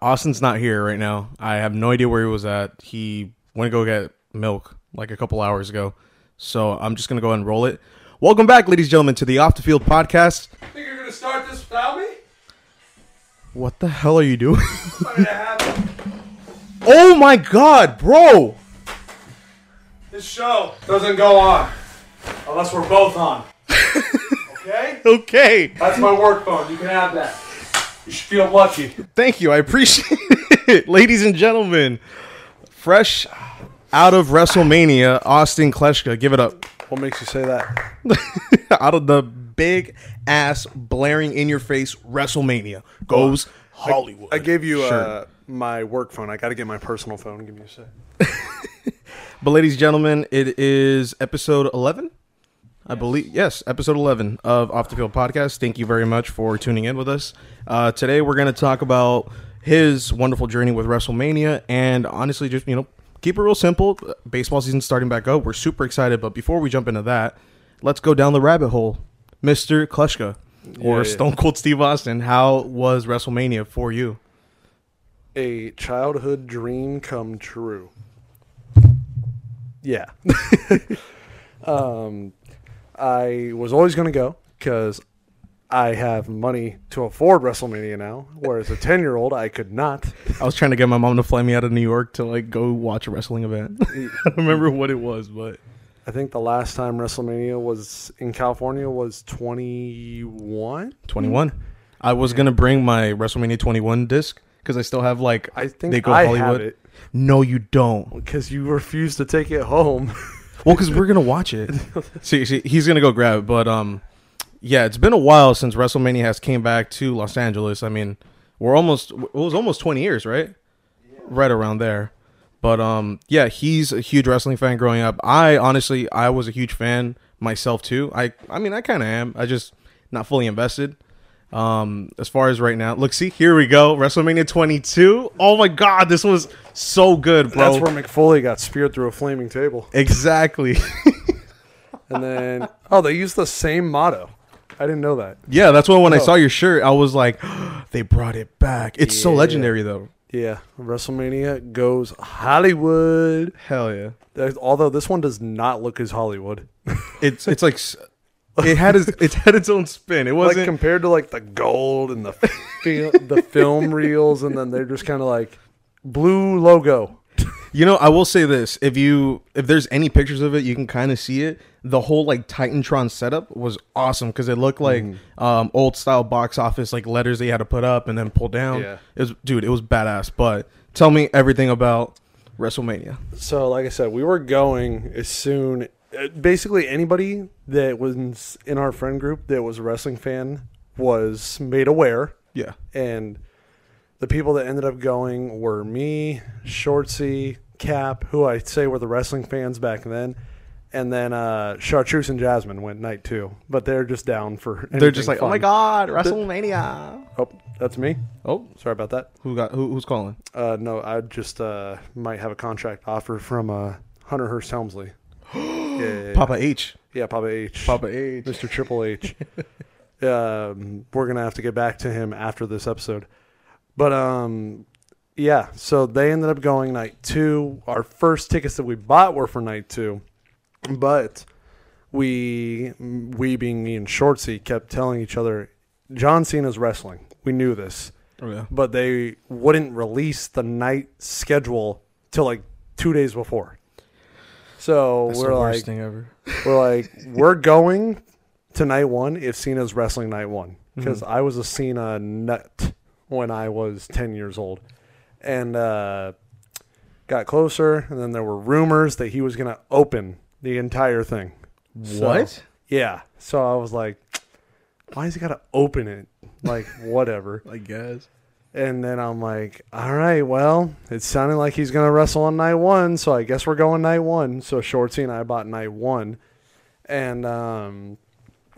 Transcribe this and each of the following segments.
Austin's not here right now. I have no idea where he was at. He went to go get milk like a couple hours ago. So I'm just gonna go ahead and roll it. Welcome back, ladies and gentlemen, to the Off the Field podcast. Think you're gonna start this without me? What the hell are you doing? Not gonna happen. oh my god, bro! This show doesn't go on unless we're both on. okay? Okay. That's my work phone. You can have that. You should feel lucky. Thank you. I appreciate it. Ladies and gentlemen, fresh out of WrestleMania, Austin Kleshka. Give it up. What makes you say that? out of the big ass blaring in your face WrestleMania goes Hollywood. I gave you Sure. uh, my work phone. I got to get my personal phone. Give me a sec. But ladies and gentlemen, it is episode 11. I believe yes, episode 11 of Off the Field podcast. Thank you very much for tuning in with us. Uh, today we're going to talk about his wonderful journey with WrestleMania and honestly just, you know, keep it real simple. Baseball season's starting back up. We're super excited, but before we jump into that, let's go down the rabbit hole. Mr. Klushka or yeah. Stone Cold Steve Austin, how was WrestleMania for you? A childhood dream come true. Yeah. um, I was always going to go because I have money to afford WrestleMania now, whereas a 10 year old, I could not. I was trying to get my mom to fly me out of New York to like go watch a wrestling event. I don't remember what it was, but I think the last time WrestleMania was in California was 21. 21. I was gonna bring my WrestleMania 21 disc because I still have like I think they go I Hollywood. have it No, you don't. because you refuse to take it home. Well, because we're gonna watch it. see, see, he's gonna go grab it, but um, yeah, it's been a while since WrestleMania has came back to Los Angeles. I mean, we're almost it was almost 20 years, right? Right around there. But um, yeah, he's a huge wrestling fan growing up. I honestly, I was a huge fan myself too. I, I mean, I kind of am. I just not fully invested. Um, as far as right now, look, see, here we go, WrestleMania 22. Oh my God, this was so good, bro. That's where Mick Foley got speared through a flaming table. exactly. And then, oh, they used the same motto. I didn't know that. yeah, that's why when I Oh. saw your shirt, I was like, they brought it back. It's so legendary, though. Yeah, WrestleMania goes Hollywood. Hell yeah. Although this one does not look as Hollywood. It's it's like it had its it had its own spin. It wasn't compared to like the gold and the fil- the film reels, and then they're just kind of like blue logo. You know, I will say this: if you if there's any pictures of it, you can kind of see it. The whole like Titantron setup was awesome because it looked like Mm-hmm. um, old style box office like letters they had to put up and then pull down. Yeah. it was dude, it was badass. But tell me everything about WrestleMania. So, like I said, we were going as soon. Uh, Basically, anybody that was in our friend group that was a wrestling fan was made aware, Yeah, and the people that ended up going were me, Shortsy, Cap, who I say were the wrestling fans back then, and then uh, Chartreuse and Jasmine went night two, but they're just down for. they're just like, anything oh my god, WrestleMania. Oh, that's me. Oh, Sorry about that. who got who, who's calling? Uh, no, I just uh, might have a contract offer from uh, Hunter Hearst Helmsley. Yeah. Papa H. Yeah, Papa H. Papa H. Mr. Triple H. um, we're gonna have to get back to him after this episode. But um, yeah. So they ended up going night two. Our first tickets that we bought were for night two, but we, we being me and Shortsy, kept telling each other, John Cena's wrestling. We knew this, Oh yeah. but they wouldn't release the night schedule till like two days before. So That's we're the like, thing ever. we're like, we're going to night one if Cena's wrestling night one. Because I was a Cena nut when I was 10 years old. And uh, got closer, and then there were rumors that he was going to open the entire thing. So- What? Yeah. So I was like, why has he got to open it? Like, whatever. I guess. And then I'm like, all right, well, it's sounding like he's going to wrestle on night one. So I guess we're going night one. So Shorty and I bought night one. And um,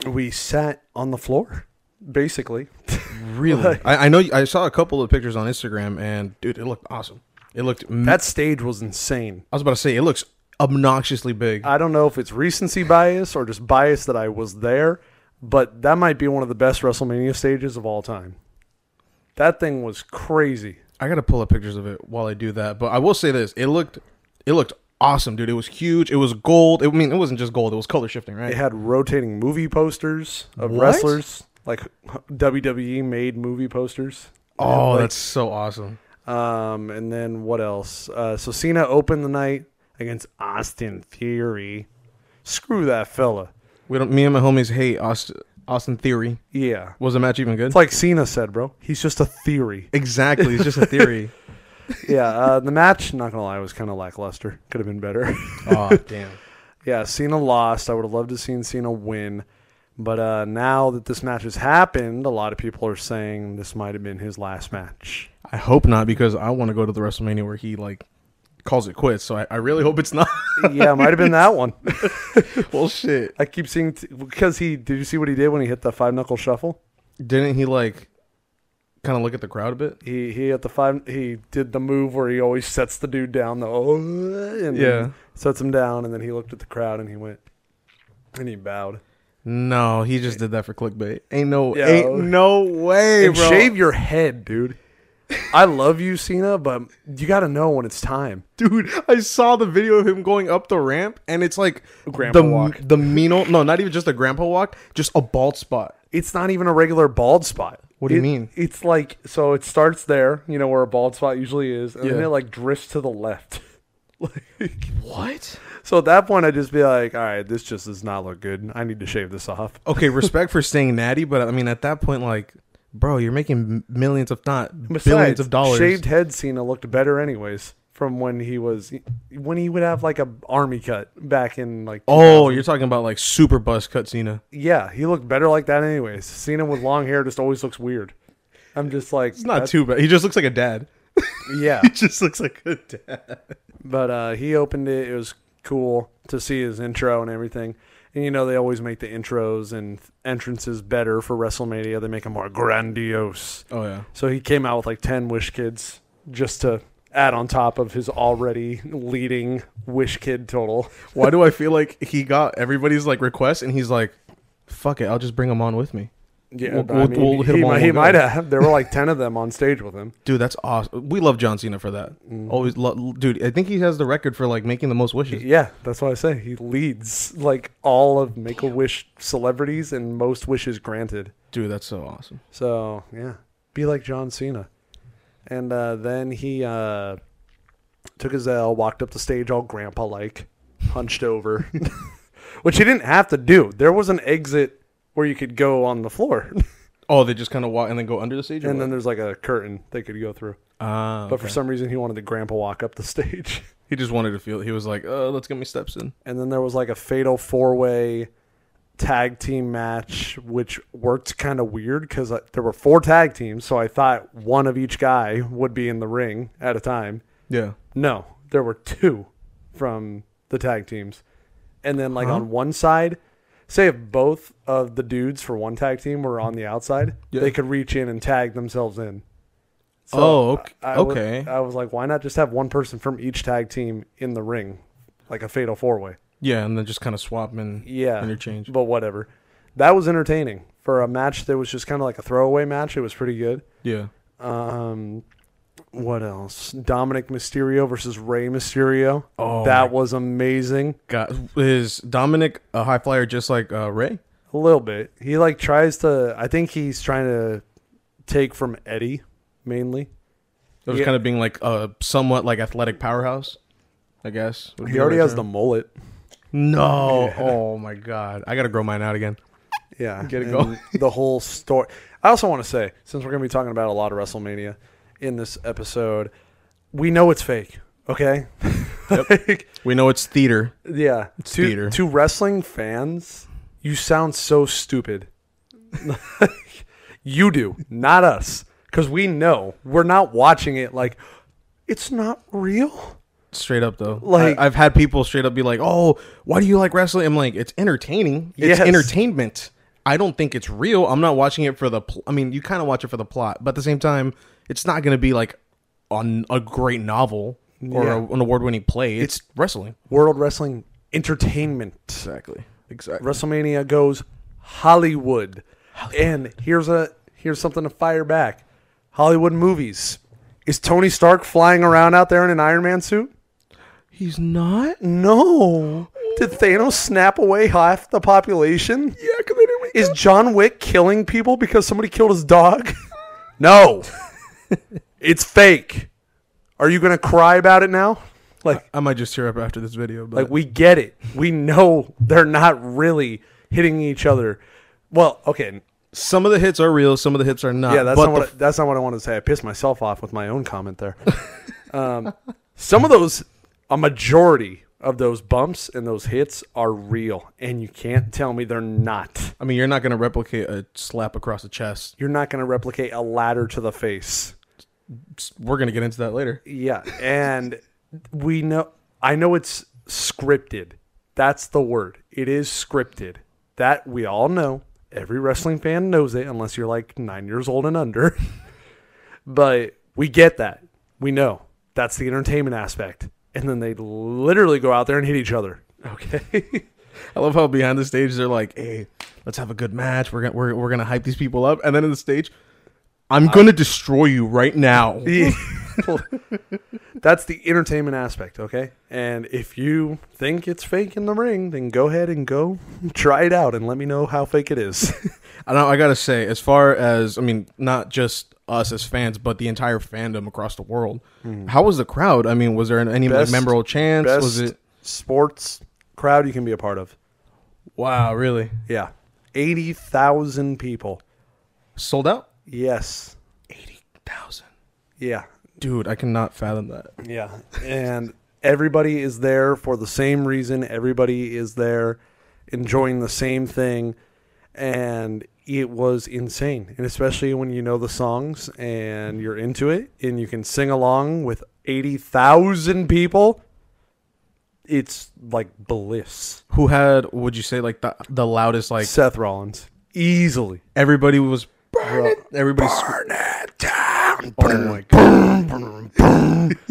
we sat on the floor, basically. Really? Like- I, I know. I saw a couple of pictures on Instagram, and dude, it looked awesome. It looked. That stage was insane. I was about to say it looks obnoxiously big. I don't know if it's recency bias or just bias that I was there, but that might be one of the best WrestleMania stages of all time. That thing was crazy. I gotta pull up pictures of it while I do that. But I will say this: it looked, it looked awesome, dude. It was huge. It was gold. I mean, it wasn't just gold; it was color shifting, right? It had rotating movie posters of What? wrestlers, like WWE made movie posters. oh, Like, that's so awesome. Um, and then what else? Uh, so Cena opened the night against Austin Theory. Screw that fella. We don't. Me and my homies hate Austin, Austin Theory. Yeah. Was the match even good? It's like Cena said, bro. He's just a theory. exactly. It's just a theory. yeah. Uh, the match, not gonna lie, was kind of lackluster. Could have been better. oh damn. yeah, Cena lost. I would have loved to have seen Cena win. But uh, now that this match has happened, a lot of people are saying this might have been his last match. I hope not because I want to go to the WrestleMania where he like calls it quits. So I, I really hope it's not. yeah, it might have been that one. well, shit. I keep seeing t- because he did you see what he did when he hit the five knuckle shuffle? Didn't he like kind of look at the crowd a bit? He he hit the five. He did the move where he always sets the dude down. The oh, and Yeah. sets him down, and then he looked at the crowd and he went and he bowed. No, he just did that for clickbait. Ain't no, ain't no way, and bro. shave your head, dude. I love you, Cena, but you got to know when it's time. Dude, I saw the video of him going up the ramp, and it's like Grandpa the walk. the mean no, not even just a grandpa walk, just a bald spot. It's not even a regular bald spot. What do you It- mean? It's like so. It starts there, you know, where a bald spot usually is, and then Yeah. it like drifts to the left. like, What? so at that point, I'd just be like, "All right, this just does not look good. I need to shave this off." Okay, respect for staying natty, but I mean, at that point, like, bro, you're making millions, if not billions of dollars. Shaved head Cena looked better, anyways, from when he was when he would have like a army cut back in like. oh, you're talking about like super bust cut Cena. yeah, he looked better like that, anyways. Cena with long hair just always looks weird. I'm just like, It's not too bad. He just looks like a dad. yeah. He just looks like a dad. But uh, he opened it. It was cool to see his intro and everything. And you know they always make the intros and entrances better for WrestleMania. They make them more grandiose. Oh yeah. So he came out with like ten Wish Kids just to add on top of his already leading Wish Kid total. Why do I feel like he got everybody's like request and he's like, "Fuck it, I'll just bring them on with me." Yeah, We'll- we'll- I mean, we'll hit he, him all might, he one go. might have. There were like ten of them on stage with him. Dude, that's awesome. We love John Cena for that. Mm. Always, lo- dude. I think he has the record for like making the most wishes. Yeah, that's what I say. He leads like all of Make a Wish celebrities and most wishes granted. Dude, that's so awesome. So yeah, be like John Cena. And uh, then he uh, took his L, walked up the stage all grandpa like, hunched over, which he didn't have to do. There was an exit where you could go on the floor, Oh, they just kind of walk and then go under the stage. or and then there's like a curtain they could go through. ah, But for okay. some reason, he wanted the grandpa walk up the stage. he just wanted to feel. He was like, "Uh, let's get me steps in." And then there was like a fatal four way tag team match, which worked kind of weird because there were four tag teams. So I thought one of each guy would be in the ring at a time. Yeah. No, there were two from the tag teams. And then, like, Huh? on one side, say if both of the dudes for one tag team were on the outside, Yeah. they could reach in and tag themselves in. Oh, ok- I- I okay. I was like, why not just have one person from each tag team in the ring, like a fatal four way? Yeah, and then just kind of swap and Yeah. interchange. But whatever. That was entertaining. For a match that was just kind of like a throwaway match, it was pretty good. Yeah. Um, what else? Dominic Mysterio versus Rey Mysterio. Oh, that was amazing. God, is Dominic a high flyer just like uh, Rey? A little bit. He like tries to. I think he's trying to take from Eddie mainly. It was Yeah. kind of being like a somewhat like athletic powerhouse, I guess. would be He already right has the mullet. No. Oh my God, I gotta grow mine out again. Yeah, Get it and going. the whole story. I also want to say, since we're going to be talking about a lot of WrestleMania in this episode, we know it's fake. Okay. Like, We know it's theater. yeah. It's to, theater. to wrestling fans, you sound so stupid. you do, not us, because we know we're not watching it. Like it's not real. Straight up though, Like- I, have had people straight up be like, "Oh, why do you like wrestling?" I'm like, "It's entertaining. It's Yes. entertainment. I don't think it's real. I'm not watching it for the. Pl- I mean, you kind of watch it for the plot, but at the same time, it's not going to be like on a great novel or Yeah. a, an award-winning play. It's, wrestling. World Wrestling Entertainment. Exactly. Exactly. WrestleMania goes Hollywood. And here's a here's something to fire back. Hollywood movies. Is Tony Stark flying around out there in an Iron Man suit? He's not. No. Did Thanos snap away half the population? Yeah, because they didn't. Is John Wick killing people because somebody killed his dog? no. It's fake. Are you going to cry about it now? Like I might just tear up after this video. But like we get it. We know they're not really hitting each other. Well, okay. some of the hits are real, some of the hits are not. Yeah, that's not what the I, that's not what I wanted to say. I pissed myself off with my own comment there. um, some of those, a majority of those bumps and those hits are real, and you can't tell me they're not. I mean, you're not going to replicate a slap across the chest. You're not going to replicate a ladder to the face. We're going to get into that later. Yeah, and we know. I know it's scripted. That's the word. It is scripted. That we all know. Every wrestling fan knows it, unless you're like nine years old and under. but we get that. We know that's the entertainment aspect. And then they literally go out there and hit each other. Okay. I love how behind the stage they're like, "Hey, let's have a good match. We're gonna we're, we're gonna hype these people up." And then in the stage, I'm uh, gonna destroy you right now. Yeah. That's the entertainment aspect, okay? And if you think it's fake in the ring, then go ahead and go try it out and let me know how fake it is. I know. I gotta say, as far as I mean, not just us as fans, but the entire fandom across the world. Hmm. How was the crowd? I mean, was there any like, Best- memorable chants? Was it? sports crowd you can be a part of. Wow, really Yeah. 80,000 people. sold out? Yes. Eighty thousand. Yeah. Dude, I cannot fathom that. Yeah. And everybody is there for the same reason. Everybody is there enjoying the same thing. And it was insane. And especially when you know the songs and you're into it and you can sing along with 80,000 people, it's like bliss. Who had? Would you say like the the loudest? Like Seth Rollins. Easily. everybody was. Bro, Everybody. scre- burn it down. Oh my god.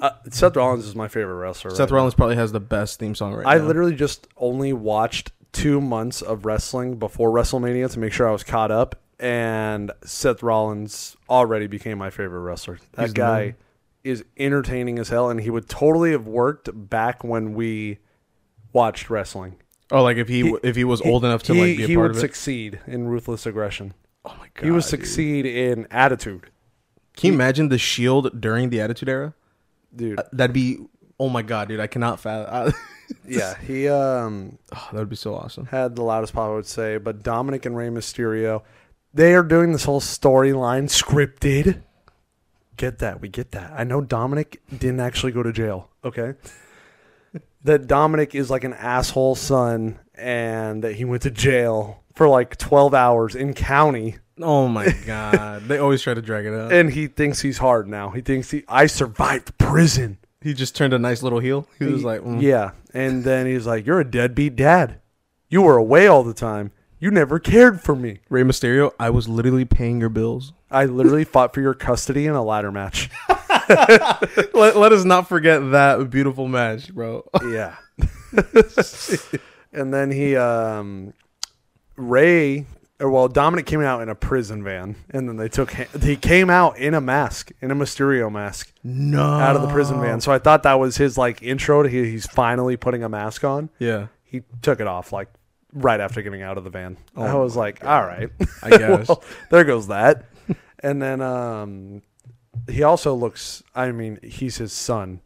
Uh, Seth Rollins is my favorite wrestler. Seth right now. Rollins probably has the best theme song right I now. I literally just only watched two months of wrestling before WrestleMania to make sure I was caught up, and Seth Rollins already became my favorite wrestler. That He's guy is entertaining as hell, and he would totally have worked back when we watched wrestling. Oh, like if he, He- if he was old enough to he, like be a he part would of it. succeed in ruthless aggression. Oh my god. he would dude. succeed in attitude, Can you imagine the Shield during the Attitude Era? dude. That'd be. Oh my god, dude! I cannot fathom. yeah, he um oh, that would be so awesome. had the loudest pop, I would say. But Dominic and Rey Mysterio, they are doing this whole storyline scripted. Get that? We get that. I know Dominic didn't actually go to jail. Okay, that Dominic is like an asshole son, and that he went to jail for like twelve hours in county, Oh my god, they always try to drag it out. and he thinks he's hard now. He thinks he I survived prison. He just turned a nice little heel. He was like, mm. Yeah, and then he's like, "You're a deadbeat dad. You were away all the time. You never cared for me." Rey Mysterio, I was literally paying your bills. I literally fought for your custody in a ladder match. let, let us not forget that beautiful match, bro. Yeah. and then he, um, Rey, or well, Dominic came out in a prison van, and then they took him, he came out in a mask, in a Mysterio mask, No, out of the prison van. So I thought that was his like intro to he, he's finally putting a mask on. Yeah, He took it off like right after getting out of the van. Oh I was like, all right, I guess. well, there goes that. and then um, he also looks. I mean, he's his son,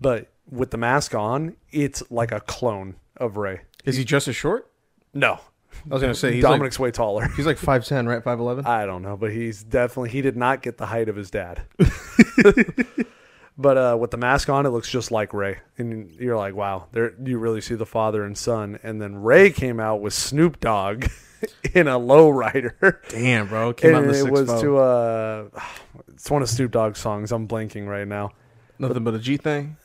but with the mask on, it's like a clone of Rey. Is he just as short? No, I was gonna say he's Dominic's way taller. he's like five ten, right? Five eleven. I don't know, but he's definitely he did not get the height of his dad. but uh, with the mask on, it looks just like Rey, and you're like, wow, there you really see the father and son. And then Rey came out with Snoop Dogg in a lowrider. Damn, bro, came out in and the it was to uh, it's one of Snoop Dogg's songs. I'm blanking right now. nothing but a G thing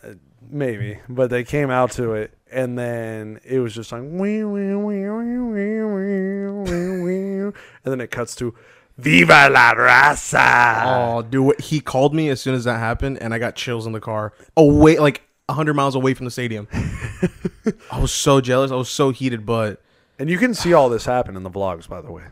maybe, but they came out to it, and then it was just like, wee, wee, wee, wee, wee, wee, wee, and then it cuts to Viva la raza! Oh, dude, he called me as soon as that happened, and I got chills in the car. Away, like hundred miles away from the stadium. I was so jealous. I was so heated, but and you can see all this happen in the vlogs, by the way.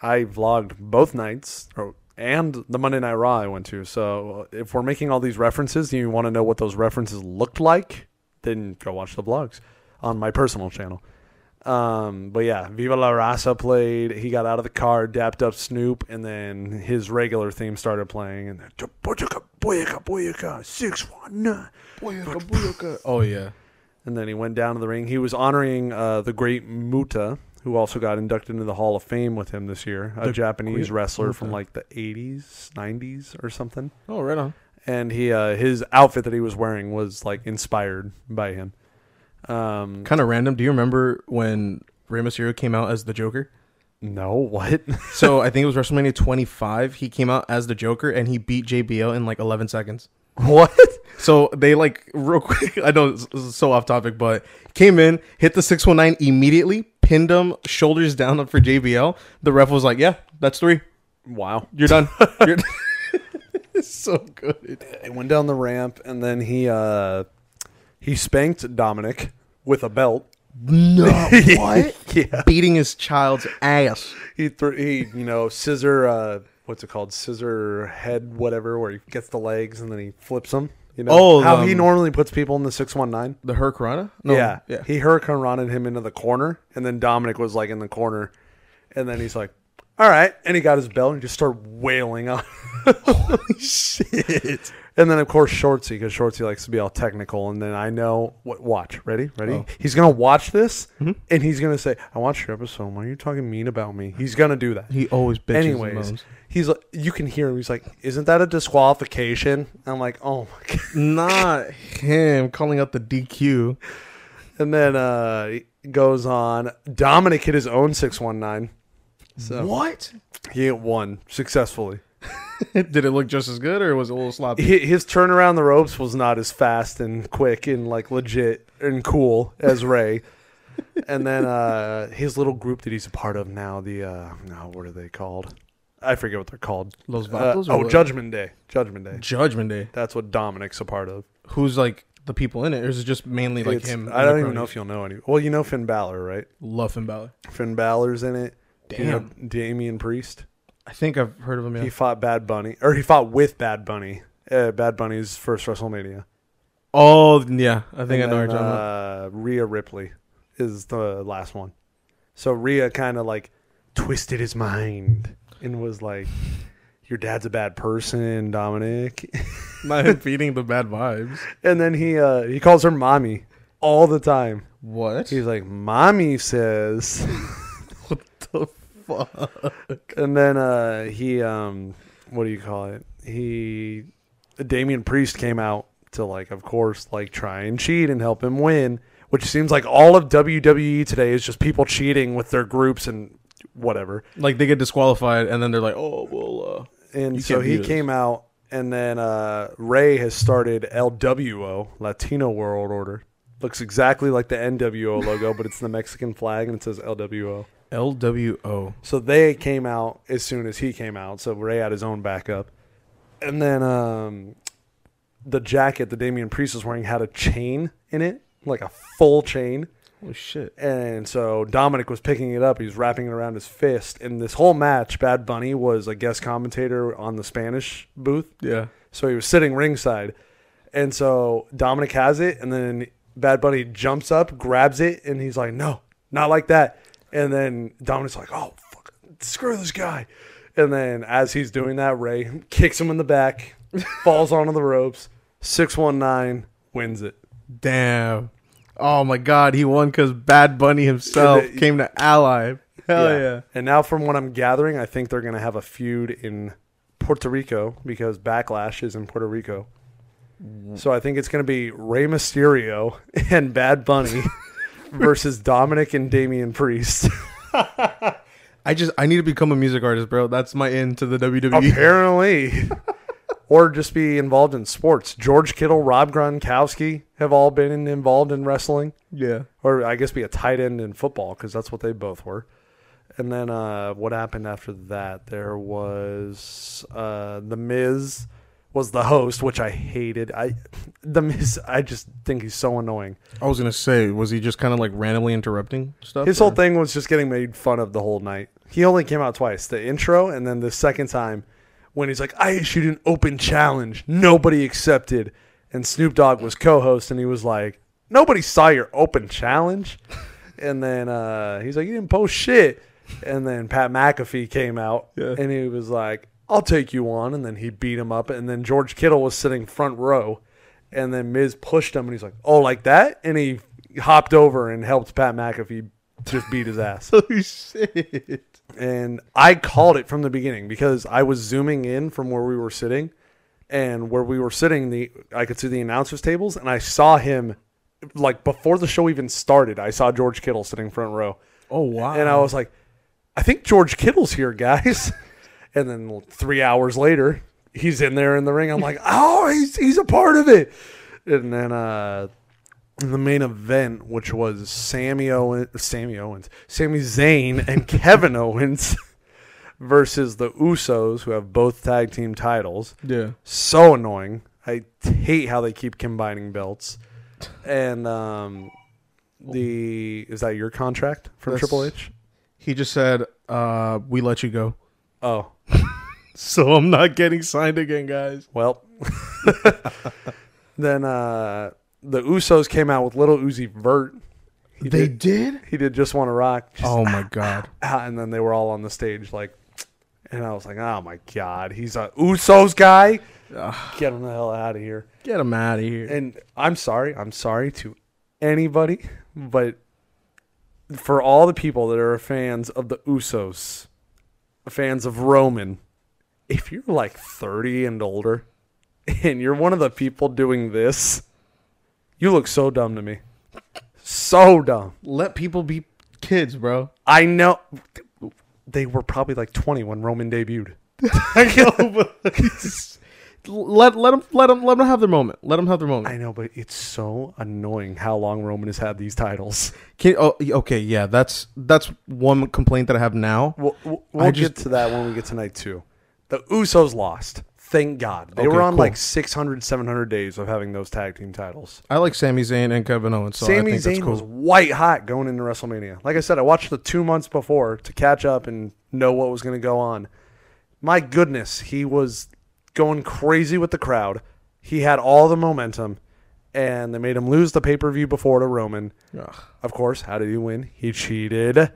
I vlogged both nights, or and the Monday Night Raw I went to. So if we're making all these references and you want to know what those references looked like, then go watch the vlogs on my personal channel. Um, but yeah, Viva La Raza played. He got out of the car, dapped up Snoop, and then his regular theme started playing. And then, boyaka, boyaka, boyaka, six one nine. Oh yeah. And then he went down to the ring. He was honoring uh, the great Muta, who also got inducted into the Hall of Fame with him this year, a The Japanese wrestler from like the 80s, 90s or something. Oh right on. And he uh, his outfit that he was wearing was like inspired by him. Um, Kind of random. Do you remember when Rey Mysterio came out as the Joker? no, what? So I think it was WrestleMania 25. He came out as the Joker and he beat JBL in like 11 seconds. what? So they like real quick. I know this is so off topic, but came in, hit the 619 immediately, pinned him, shoulders down for JBL. The ref was like, "Yeah, that's three. Wow. You're done." You're it's so good. It went down the ramp and then he uh, he spanked Dominic with a belt. No, what? Yeah. Beating his child's ass. He threw he you know scissor uh what's it called scissor head whatever where he gets the legs and then he flips them. You know Oh, how he um, normally puts people in the six one nine. The Hurricane? yeah, yeah. He hurricane him into the corner, and then Dominic was like in the corner, and then he's like, "All right," and he got his belt and just started wailing on. Holy shit. And then of course Shortsy, because Shortsy likes to be all technical. And then I know what. Watch, ready, ready. Oh. He's gonna watch this, and he's gonna say, "I watched your episode. Why are you talking mean about me?" He's gonna do that. He always bitches. Anyways, and moans. he's like, you can hear him. He's like, "Isn't that a disqualification?" I'm like, "Oh my god!" not him calling out the DQ. And then uh, he goes on. Dominic hit his own six one nine. So What? he hit one successfully. Did it look just as good, or was it a little sloppy? His turn around the ropes was not as fast and quick and like legit and cool as Rey. and then uh, his little group that he's a part of now, the uh, no, what are they called? I forget what they're called. Los Uh, Vatos? or oh, what? Judgment Day. Judgment Day. Judgment Day. That's what Dominic's a part of. Who's like the people in it, or is it just mainly like It's- him? I don't even know if you'll know any. Well, you know Finn Balor, right? love Finn Balor. Finn Balor's in it. Do you know Damn. Damian Priest. I think I've heard of him. Yeah. He fought Bad Bunny, or he fought with Bad Bunny. Uh, Bad Bunny's first WrestleMania. oh yeah, I think And I know. then, what you're talking about. uh, Rhea Ripley is the last one. So Rhea kind of like twisted his mind and was like, "Your dad's a bad person, Dominic." Not feeding the bad vibes. and then he uh, he calls her mommy all the time. What? He's like, "Mommy says," the fuck? and then uh, he um, what do you call it? He Damian Priest came out to like, of course, like try and cheat and help him win. Which seems like all of WWE today is just people cheating with their groups and whatever. Like they get disqualified, and then they're like, "Oh well." uh And so he came out, and then uh, Rey has started LWO, Latino World Order. Looks exactly like the NWO logo, but it's the Mexican flag and it says LWO. LWO. So they came out as soon as he came out. So Rey had his own backup. And then um, the jacket that Damian Priest was wearing had a chain in it, like a full chain. Oh shit. And so Dominic was picking it up. He was wrapping it around his fist. And this whole match, Bad Bunny was a guest commentator on the Spanish booth. Yeah. So he was sitting ringside. And so Dominic has it. And then Bad Bunny jumps up, grabs it, and he's like, no, not like that. And then Dominic's like, oh, fuck, screw this guy. And then as he's doing that, Rey kicks him in the back, falls onto the ropes. 619 wins it. Damn. Oh my god, he won because Bad Bunny himself the- came to ally. Hell yeah. And now, from what I'm gathering, I think they're going to have a feud in Puerto Rico because Backlash is in Puerto Rico. Mm. So I think it's going to be Rey Mysterio and Bad Bunny versus Dominic and Damian Priest. I just I need to become a music artist, bro. That's my end to the. WWE. Apparently. or just be involved in sports. George Kittle, Rob Gronkowski have all been involved in wrestling. Yeah. or I guess be a tight end in football because that's what they both were. And then uh, what happened after that? There was uh, the Miz was the host, which I hated. I the Miz, I just think he's so annoying. I was gonna say, was he just kind of like randomly interrupting stuff? His or- whole thing was just getting made fun of the whole night. He only came out twice: the intro and then the second time when he's like, I issued an open challenge. Nobody accepted. And Snoop Dogg was co host and he was like, Nobody saw your open challenge. And then uh, he's like, You didn't post shit. And then Pat McAfee came out Yeah. and he was like, I'll take you on. And then he beat him up. And then George Kittle was sitting front row. And then Miz pushed him and he's like, Oh, like that? And he hopped over and helped Pat McAfee just beat his ass. Holy shit. and I called it from the beginning because I was zooming in from where we were sitting, and where we were sitting, the I could see the announcers tables, and I saw him like before the show even started. I saw George Kittle sitting front row, Oh wow. and I was like, I think George Kittle's here, guys. and then three hours later, he's in there in the ring. I'm like, oh, he's he's a part of it. And then uh, the main event, which was Sammy Owens, Sammy Owens, Sami Zayn, and Kevin Owens versus the Usos, who have both tag team titles. yeah. So annoying. I hate how they keep combining belts. And um, the is that your contract from That's- Triple H? He just said, uh, we let you go. Oh, So I'm not getting signed again, guys. well. then uh, the Usos came out with Lil Uzi Vert. He they did, did? he did just want to rock. Just, Oh my god. ah, and then they were all on the stage like, and I was like, oh my god, he's a Usos guy. Get him the hell out of here. Get him out of here. And I'm sorry, I'm sorry to anybody, but for all the people that are fans of the Usos, fans of Roman, if you're like 30 and older and you're one of the people doing this, you look so dumb to me. So dumb. Let people be kids, bro. I know they were probably like 20 when Roman debuted. let let them let them let them have their moment. Let them have their moment. I know, but it's so annoying how long Roman has had these titles. Can, oh, okay, yeah, that's that's one complaint that I have now. We'll, we'll we'll I get to that when we get to night two. The Usos lost. Thank God. They Okay, were on cool. like 600, 700 days of having those tag team titles. I like Sami Zayn and Kevin Owens, so Sami I think that's Zayn cool. was white hot going into WrestleMania. Like I said, I watched the two months before to catch up and know what was going to go on. My goodness, he was going crazy with the crowd. He had all the momentum, and they made him lose the pay per view before to Roman. Ugh. Of course, how did he win? He cheated.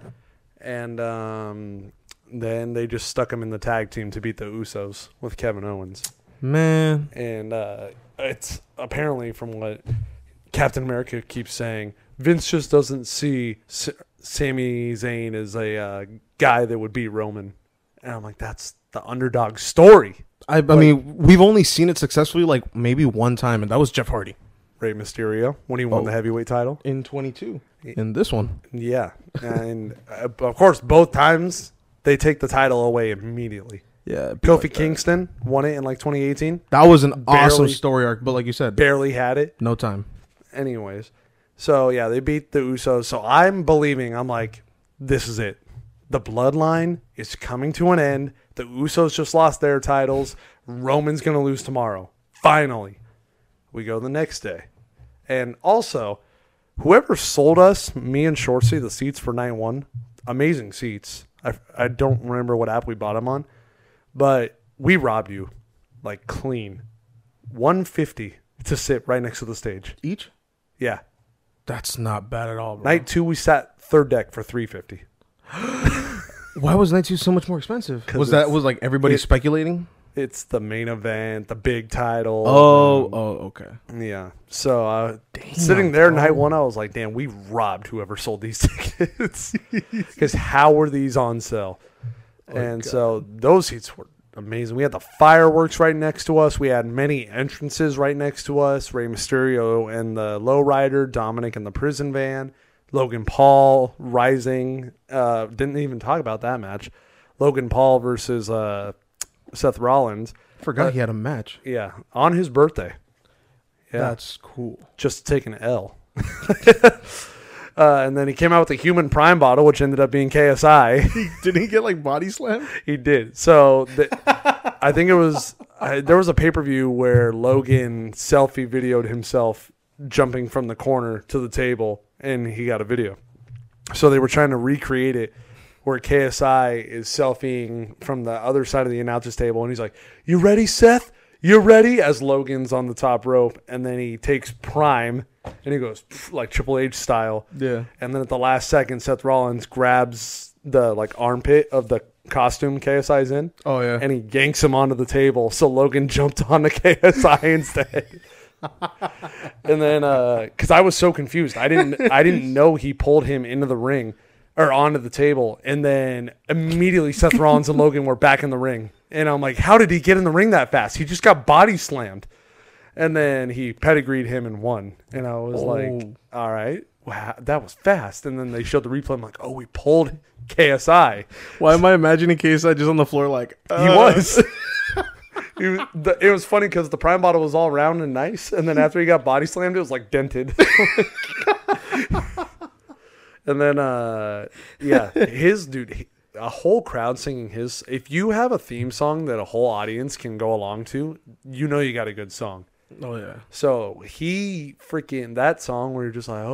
And um, then they just stuck him in the tag team to beat the Usos with Kevin Owens. Man, And uh, it's apparently from what Captain America keeps saying, Vince just doesn't see S- Sami Zayn as a uh, guy that would beat Roman. And I'm like, that's the underdog story. I, I mean, we've only seen it successfully like maybe one time, and that was Jeff Hardy Rey Mysterio when he won Oh. the heavyweight title. in 22. In this one, Yeah. And uh, of course, both times they take the title away immediately. yeah, Kofi Kingston won it in like 2018. That was an awesome story arc, but like you said, Barely had it. no time. Anyways, so yeah, they beat the Usos. So I'm believing. I'm like, this is it. The bloodline is coming to an end. The Usos just lost their titles. Roman's gonna lose tomorrow. Finally, we go the next day, and also, whoever sold us, me and Shortsy, the seats for night one, amazing seats. I I don't remember what app we bought them on, but we robbed you, like clean, one fifty to sit right next to the stage. Each? Yeah. That's not bad at all, bro. Night two, we sat third deck for three fifty. Why was night two so much more expensive? 'Cause Was that it's- was like everybody it- speculating? It's the main event, the big title. Oh, um, oh, okay. yeah. So uh, sitting there night one, I was like, "Damn, we robbed whoever sold these tickets." Because how were these on sale? and so those seats were amazing. We had the fireworks right next to us. We had many entrances right next to us. Rey Mysterio and the Lowrider, Dominic and the prison van, Logan Paul rising. Uh, didn't even talk about that match. Logan Paul versus uh, Seth Rollins. Forgot he had a match. Yeah, on his birthday. Yeah, That's cool. just take an L. uh, and then he came out with the human prime bottle, which ended up being KSI. Didn't he get like body slam? he did. So the, I think it was I, there was a pay per view where Logan selfie videoed himself jumping from the corner to the table, and he got a video. So they were trying to recreate it where KSI is selfieing from the other side of the announcers table, and he's like, "You ready, Seth? You ready?" As Logan's on the top rope, and then he takes Prime, and he goes like Triple H style, Yeah. and then at the last second, Seth Rollins grabs the like armpit of the costume KSI's in, Oh yeah. and he yanks him onto the table. So Logan jumped onto KSI instead. And then, because I was so confused, I didn't, I didn't know he pulled him into the ring or onto the table, and then immediately Seth Rollins and Logan were back in the ring, and I'm like, how did he get in the ring that fast? He just got body slammed, and then he pedigreed him and won, and I was like, Oh. all right. Wow, that was fast. And then they showed the replay. I'm like, oh, we pulled KSI. Why am I imagining KSI just on the floor like He uh, was. He was- the- it was funny because the prime bottle was all round and nice, and then after he got body slammed, it was like dented. and then, uh, yeah, his dude, he- a whole crowd singing his. If you have a theme song that a whole audience can go along to, you know you got a good song. Oh yeah. So he freaking that song where you're just like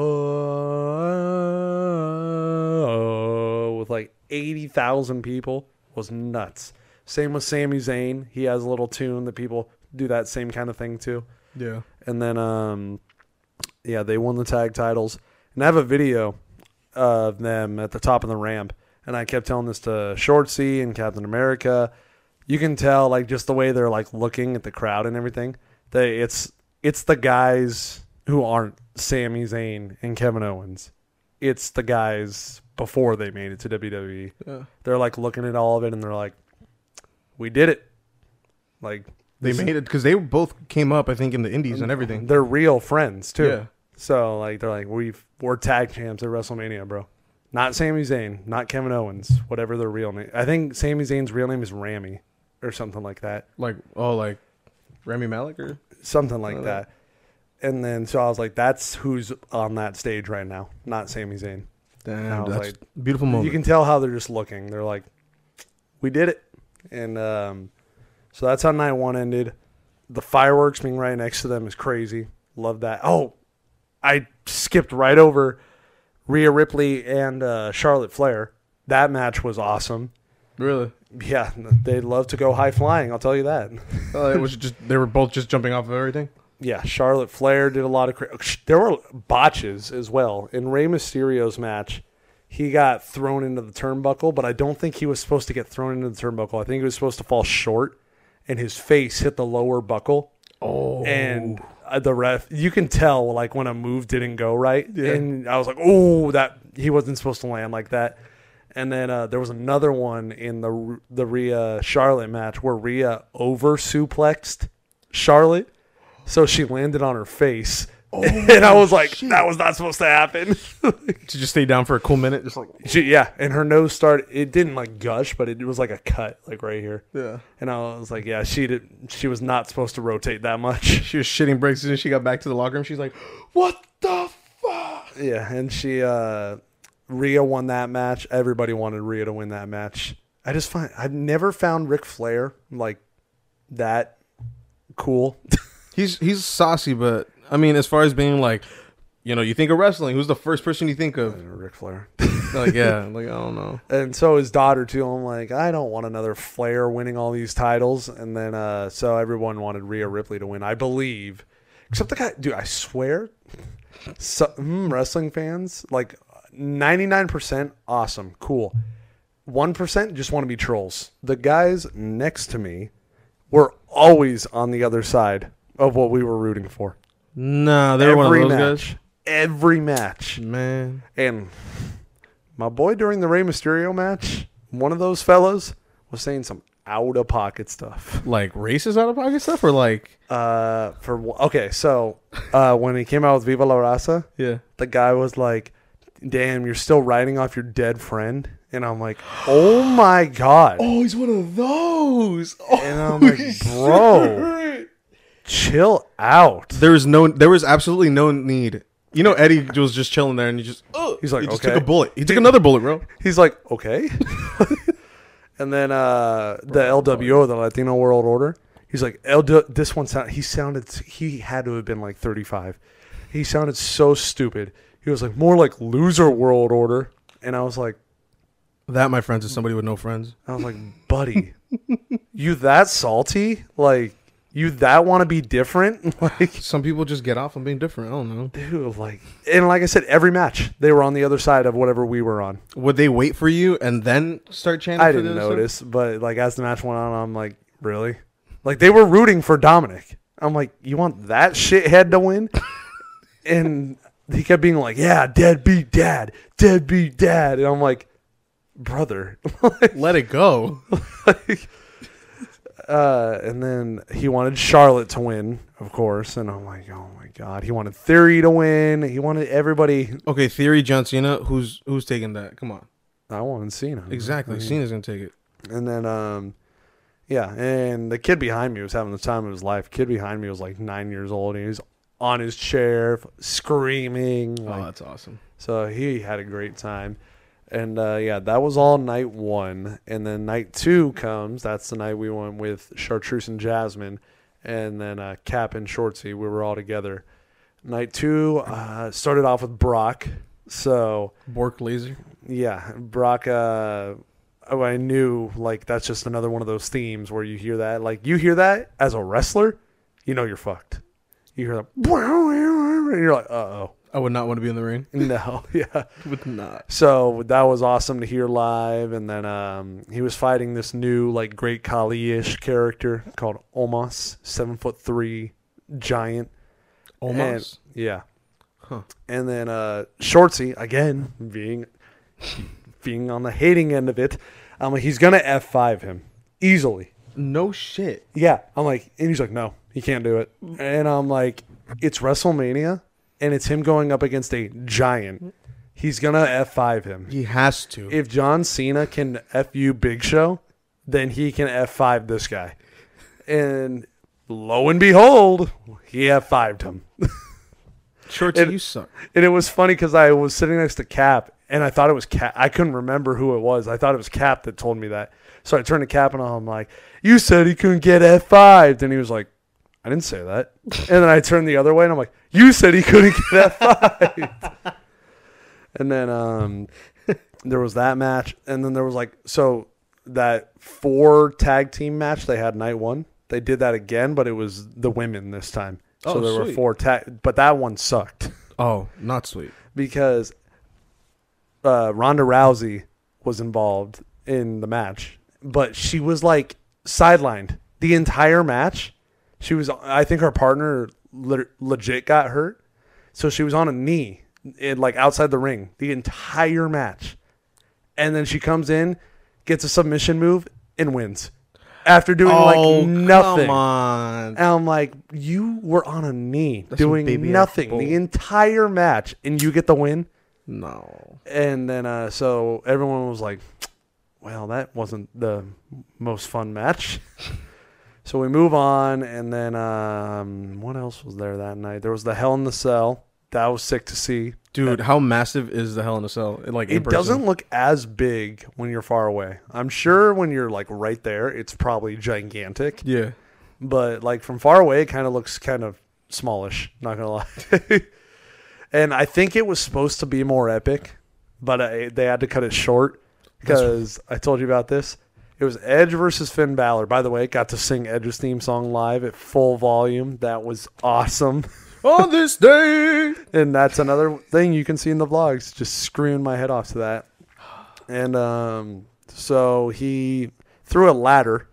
oh, with like eighty thousand people was nuts. Same with Sami Zayn. He has a little tune that people do that same kind of thing too. Yeah. And then um yeah, they won the tag titles. And I have a video of them at the top of the ramp. And I kept telling this to Shortsy and Captain America. You can tell like just the way they're like looking at the crowd and everything. They it's it's the guys who aren't Sami Zayn and Kevin Owens. It's the guys before they made it to WWE. Yeah. They're like looking at all of it and they're like, We did it. Like They made it because they both came up, I think, in the Indies and everything. they're real friends too. Yeah. So like they're like we've we're tag champs at WrestleMania, bro. Not Sami Zayn, not Kevin Owens, whatever their real name. I think Sami Zayn's real name is Rami or something like that. Like oh, like Rami Malek or Something like that. And then so I was like, that's who's on that stage right now, not Sami Zayn. Damn, that's like, a beautiful moment. You can tell how they're just looking. They're like, we did it. And um, so that's how night one ended. The fireworks being right next to them is crazy. Love that. Oh, I skipped right over Rhea Ripley and uh, Charlotte Flair. That match was awesome. really. Yeah, they love to go high flying. I'll tell you that. Uh, it was just they were both just jumping off of everything. Yeah, Charlotte Flair did a lot of. Cra- there were botches as well in Rey Mysterio's match. He got thrown into the turnbuckle, but I don't think he was supposed to get thrown into the turnbuckle. I think he was supposed to fall short, and his face hit the lower buckle. Oh, And uh, the ref, you can tell like when a move didn't go right, Yeah. and I was like, "Oh, that he wasn't supposed to land like that." And then uh, there was another one in the the Rhea Charlotte match where Rhea over suplexed Charlotte, so she landed on her face, and I was like, "That was not supposed to happen." to just stay down for a cool minute, just like she, yeah, and her nose started. It didn't like gush, but it was like a cut, like right here. yeah. And I was like, "Yeah, she did. She was not supposed to rotate that much." She was shitting bricks and she got back to the locker room. She's like, "What the fuck?" Yeah, and she uh Rhea won that match. Everybody wanted Rhea to win that match. I just find I've never found Ric Flair like that cool. He's he's saucy, but I mean, as far as being like, you know, you think of wrestling, who's the first person you think of? Ric Flair. Like, yeah, like I don't know. and so his daughter too. I'm like, I don't want another Flair winning all these titles. And then uh so everyone wanted Rhea Ripley to win, I believe. Except the guy dude, I swear so, mm, wrestling fans, like 99% awesome, cool. 1% just want to be trolls. The guys next to me were always on the other side of what we were rooting for. Nah, they were one of Every those match. Every match. Man, And my boy during the Rey Mysterio match, one of those fellas was saying some out of pocket stuff. like racist out of pocket stuff, or like, Uh, for okay, so uh, when he came out with Viva La Raza, yeah, the guy was like, "Damn, you're still writing off your dead friend," and I'm like, "Oh my god!" Oh, he's one of those. And I'm like, "Bro, chill out." There was no, there was absolutely no need. You know, Eddie was just chilling there, and he just, oh, He's like, he just okay. took a bullet. He took another bullet, bro. He's like, "Okay." and then uh, the LWO, the Latino World Order, he's like, LD- "This one sound." He sounded. He had to have been like 35. He sounded so stupid. He was like, "More like loser World Order," and I was like, That, my friends, is somebody with no friends. I was like, buddy, you that salty? Like, you that want to be different? Like, Some people just get off on being different. I don't know. dude, like, and like I said, every match they were on the other side of whatever we were on. Would they wait for you and then start chanting? I for didn't notice, but like as the match went on, I'm like, really? Like they were rooting for Dominic. I'm like, you want that shithead to win? and he kept being like, yeah, deadbeat dad, deadbeat dad, and I'm like, brother. stuff? Let it go. like, uh, and then he wanted Charlotte to win, of course, and I'm like, oh my god, he wanted Theory to win. He wanted everybody. Okay, Theory, John Cena. Who's who's taking that? Come on. I wanted Cena. Exactly. I mean, Cena's gonna take it. And then, um, yeah, and the kid behind me was having the time of his life. Kid behind me was like nine years old, and he was on his chair screaming. Oh, like- that's awesome. so he had a great time. And uh, yeah, that was all night one. And then night two comes. That's the night we went with Chartreuse and Jasmine. And then uh, Cap and Shortsy. We were all together. Night two uh, started off with Brock. So Brock Lesnar. yeah, Brock. Uh, oh, I knew like that's just another one of those themes where you hear that. Like you hear that as a wrestler, you know you're fucked. You hear that, and you're like, uh oh, I would not want to be in the ring. no, yeah. Would not. So that was awesome to hear live. And then um, he was fighting this new like Great Khali ish character called Omos, seven foot three giant. Almost. And- yeah. Huh. And then uh, Shortsy again being being on the hating end of it. I'm like, he's gonna F five him easily. No shit. Yeah. I'm like, and he's like, no, he can't do it. And I'm like, it's WrestleMania, and it's him going up against a giant. He's gonna F five him. He has to. If John Cena can FU Big Show, then he can F five this guy. And lo and behold, he F fived him. Shorty, it- you suck. And it was funny because I was sitting next to Cap, and I thought it was Cap. I couldn't remember who it was. I thought it was Cap that told me that. So I turned to Cap and I'm like, "You said he couldn't get F 5 and he was like, "I didn't say that." and then I turned the other way and I'm like, "You said he couldn't get that fight. And then um, there was that match, and then there was like so that four tag team match they had night one. They did that again, but it was the women this time. Oh, So there were four tag, but that one sucked Oh, not sweet. because uh, Ronda Rousey was involved in the match, but she was like sidelined the entire match. She was, I think, her partner le- legit got hurt, so she was on a knee, in, like outside the ring, the entire match, and then she comes in, gets a submission move, and wins after doing like nothing. Oh, Come on. And I'm like, you were on a knee That's doing nothing the entire match, and you get the win. No. And then, uh, so everyone was like, well, that wasn't the most fun match. so we move on. And then, um, what else was there that night? There was the Hell in the Cell. That was sick to see. Dude, how massive is the Hell in a Cell? Like, It doesn't look as big when you're far away. I'm sure when you're like right there, it's probably gigantic. Yeah. but like from far away, it kind of looks kind of smallish. Not gonna lie. and I think it was supposed to be more epic, but I, they had to cut it short because I told you about this. It was Edge versus Finn Balor. By the way, got to sing Edge's theme song live at full volume. That was awesome. On this day. and that's another thing you can see in the vlogs. Just screwing my head off to that. And um, so he threw a ladder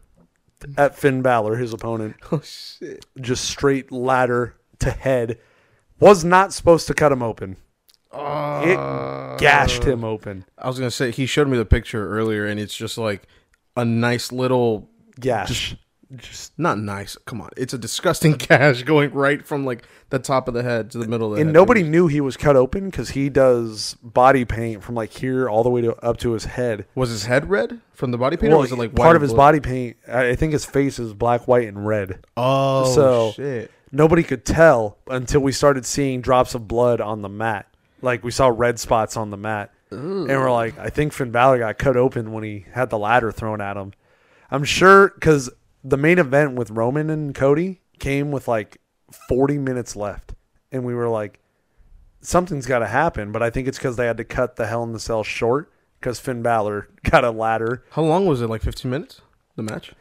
at Finn Balor, his opponent Oh, shit. just straight ladder to head. Was not supposed to cut him open. It gashed him open. I was going to say, he showed me the picture earlier, and it's just like a nice little. Gash. Just, Not nice. Come on. It's a disgusting gash going right from like the top of the head to the middle of the and head. nobody knew he was cut open because he does body paint from like here all the way to up to his head. Was his head red from the body paint, or was it like part of his blue? body paint? I I think his face is black, white, and red. Oh, So- shit. Nobody could tell until we started seeing drops of blood on the mat. Like we saw red spots on the mat. And we're like, I think Finn Balor got cut open when he had the ladder thrown at him. I'm sure because the main event with Roman and Cody came with like 40 minutes left. And we were like, something's got to happen. But I think it's because they had to cut the Hell in the Cell short because Finn Balor got a ladder. How long was it? Like 15 minutes? The match?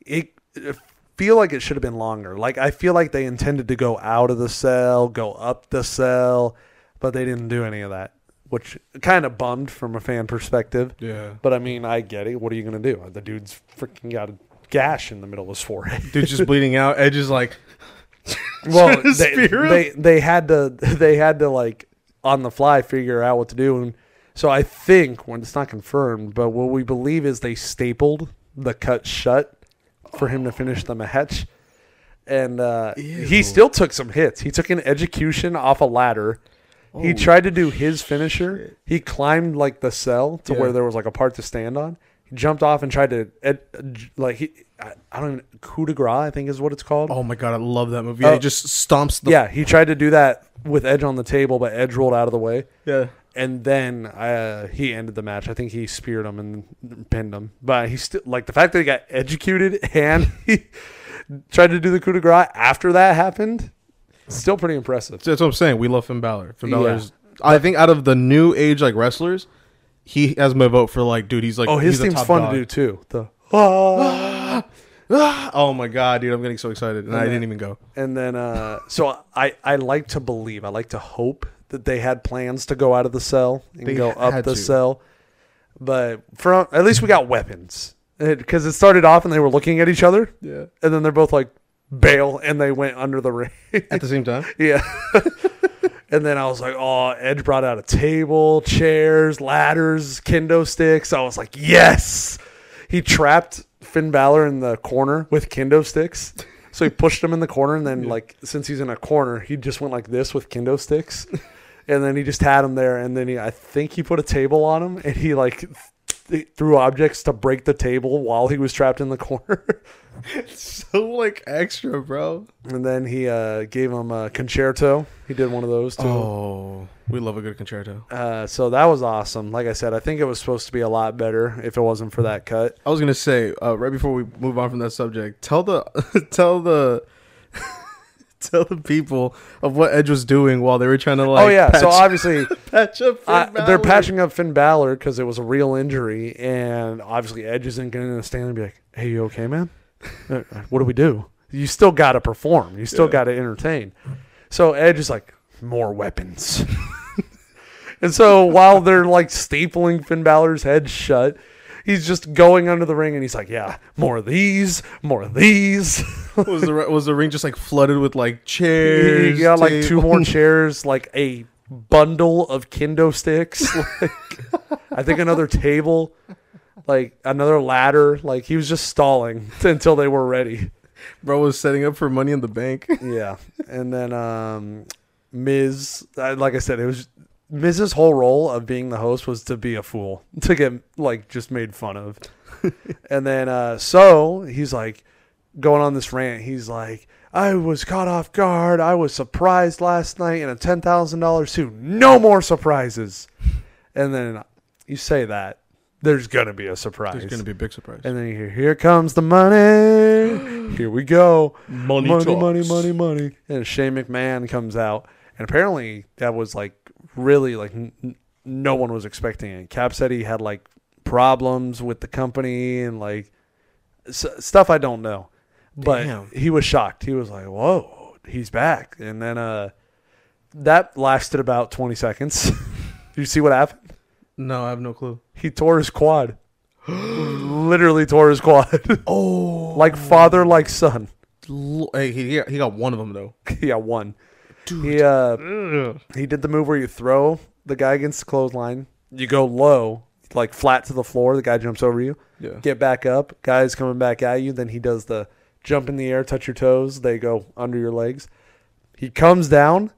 It, it feel like it should have been longer. Like I feel like they intended to go out of the cell, go up the cell, but they didn't do any of that, which kind of bummed from a fan perspective. Yeah. But I mean, I get it. What are you gonna do? The dude's freaking got a gash in the middle of his forehead. Dude's just bleeding out. Edge is like, well, they, they they had to they had to like on the fly figure out what to do, and so I think when it's not confirmed, but what we believe is they stapled the cut shut for him to finish the match, and uh, he still took some hits. He took an execution off a ladder. He Oh, tried to do his finisher. He climbed like the cell to Yeah. where there was like a part to stand on. He jumped off and tried to ed, like he I, I don't even coup de grace I think is what it's called. oh my God, I love that movie. Yeah, Oh. he just stomps the. yeah, he tried to do that with Edge on the table, but Edge rolled out of the way, Yeah. and then uh, he ended the match. I think he speared him and pinned him, but he still like the fact that he got executed and he tried to do the coup de grace after that happened. Still pretty impressive. That's what I'm saying. We love Finn Balor. Finn. Balor's. I think out of the new age like wrestlers, he has my vote for like, dude. He's like, Oh, his he's a team's top fun dog. to do too. The ah. Oh my god, dude! I'm getting so excited, and I didn't even go. and then uh, so I I like to believe I like to hope that they had plans to go out of the cell and They go up had the to. cell, but from at least we got weapons because it, started off and they were looking at each other Yeah. and then they're both like bail and they went under the ring. At the same time, yeah. and then I was like, oh, Edge brought out a table, chairs, ladders, kendo sticks. I was like, yes. He trapped Finn Balor in the corner with kendo sticks. So he pushed him in the corner, and then like since he's in a corner, he just went like this with kendo sticks, and then he just had him there. And then he, I think he put a table on him, and he like th- threw objects to break the table while he was trapped in the corner. so like extra, bro. and then he uh, gave him a Con-Chair-To. He did one of those too. Oh, we love a good Con-Chair-To. Uh, so that was awesome. Like I said, I think it was supposed to be a lot better if it wasn't for that cut. I was gonna say uh, right before we move on from that subject, tell the tell the tell the people of what Edge was doing while they were trying to like. oh yeah, so obviously patch up. Finn uh, they're patching up Finn Balor because it was a real injury, and obviously Edge isn't going to stand and be like, "Hey, you okay, man? Uh, what do we do? You still got to perform. You still Yeah. got to entertain." So Edge is like, "More weapons." and so while they're like stapling Finn Balor's head shut. He's just going under the ring and he's like, Yeah, more of these, more of these. was the was the ring just like flooded with like chairs? got like two more chairs, like a bundle of kendo sticks. Like, I think another table, like another ladder. Like he was just stalling until they were ready. Bro was setting up for Money in the Bank. Yeah, and then um, Miz, like I said, it was Miz's whole role of being the host was to be a fool, to get like just made fun of. and then uh, so he's like going on this rant. He's like, I was caught off guard. I was surprised last night in a ten thousand dollar suit. No more surprises. And then you say that there's gonna be a surprise. There's gonna be a big surprise. and then you hear, here comes the money. Here we go money, money, money, money, money. And Shane McMahon comes out, and apparently that was like really like n- no one was expecting it. Cap said he had like problems with the company and like s- stuff I don't know, but Damn. he was shocked. He was like, "Whoa, he's back!" And then uh, that lasted about twenty seconds. You see what happened? No, I have no clue. He tore his quad. Literally tore his quad, Oh, like father, like son. hey, he he got- he got one of them though. yeah, one. Dude. He uh, Ugh. He did the move where you throw the guy against the clothesline. You go low, like flat to the floor. The guy jumps over you. Yeah. Get back up. Guy's coming back at you. Then he does the jump in the air, touch your toes. They go under your legs. He comes down,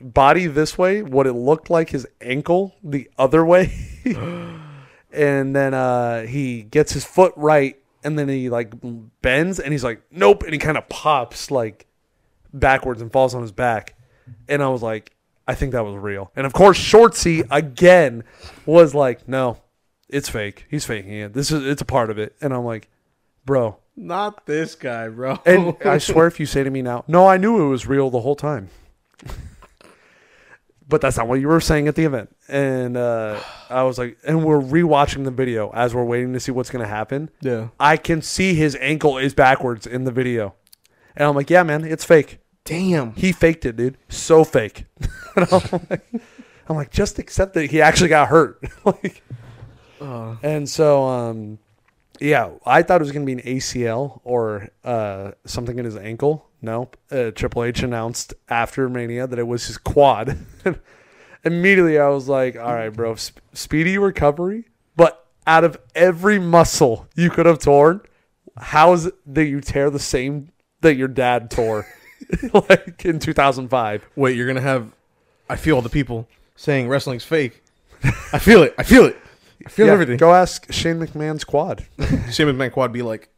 body this way. What it looked like his ankle the other way, and then uh, he gets his foot right, and then he like bends, and he's like, nope, and he kind of pops like backwards and falls on his back. And I was like, I think that was real. And of course, Shortsy again was like, no, it's fake. He's faking it. This is it's a part of it. And I'm like, bro. Not this guy, bro. And I swear, if you say to me now, no, I knew it was real the whole time. but that's not what you were saying at the event. And uh, I was like, and we're rewatching the video as we're waiting to see what's going to happen. Yeah. I can see his ankle is backwards in the video. And I'm like, yeah, man, it's fake. Damn. He faked it, dude. So fake. I'm, like, I'm like, just accept that he actually got hurt. like, Uh, and so, um, yeah, I thought it was going to be an ACL or uh, something in his ankle. Nope. Uh, Triple H announced after Mania that it was his quad. Immediately, I was like, all right, bro, sp- speedy recovery. But out of every muscle you could have torn, how is it that you tear the same that your dad tore like in 2005? wait, you're gonna have? I feel all the people saying wrestling's fake. I feel it. I feel it. I feel Yeah, everything. Go ask Shane McMahon's quad. Shane McMahon quad be like,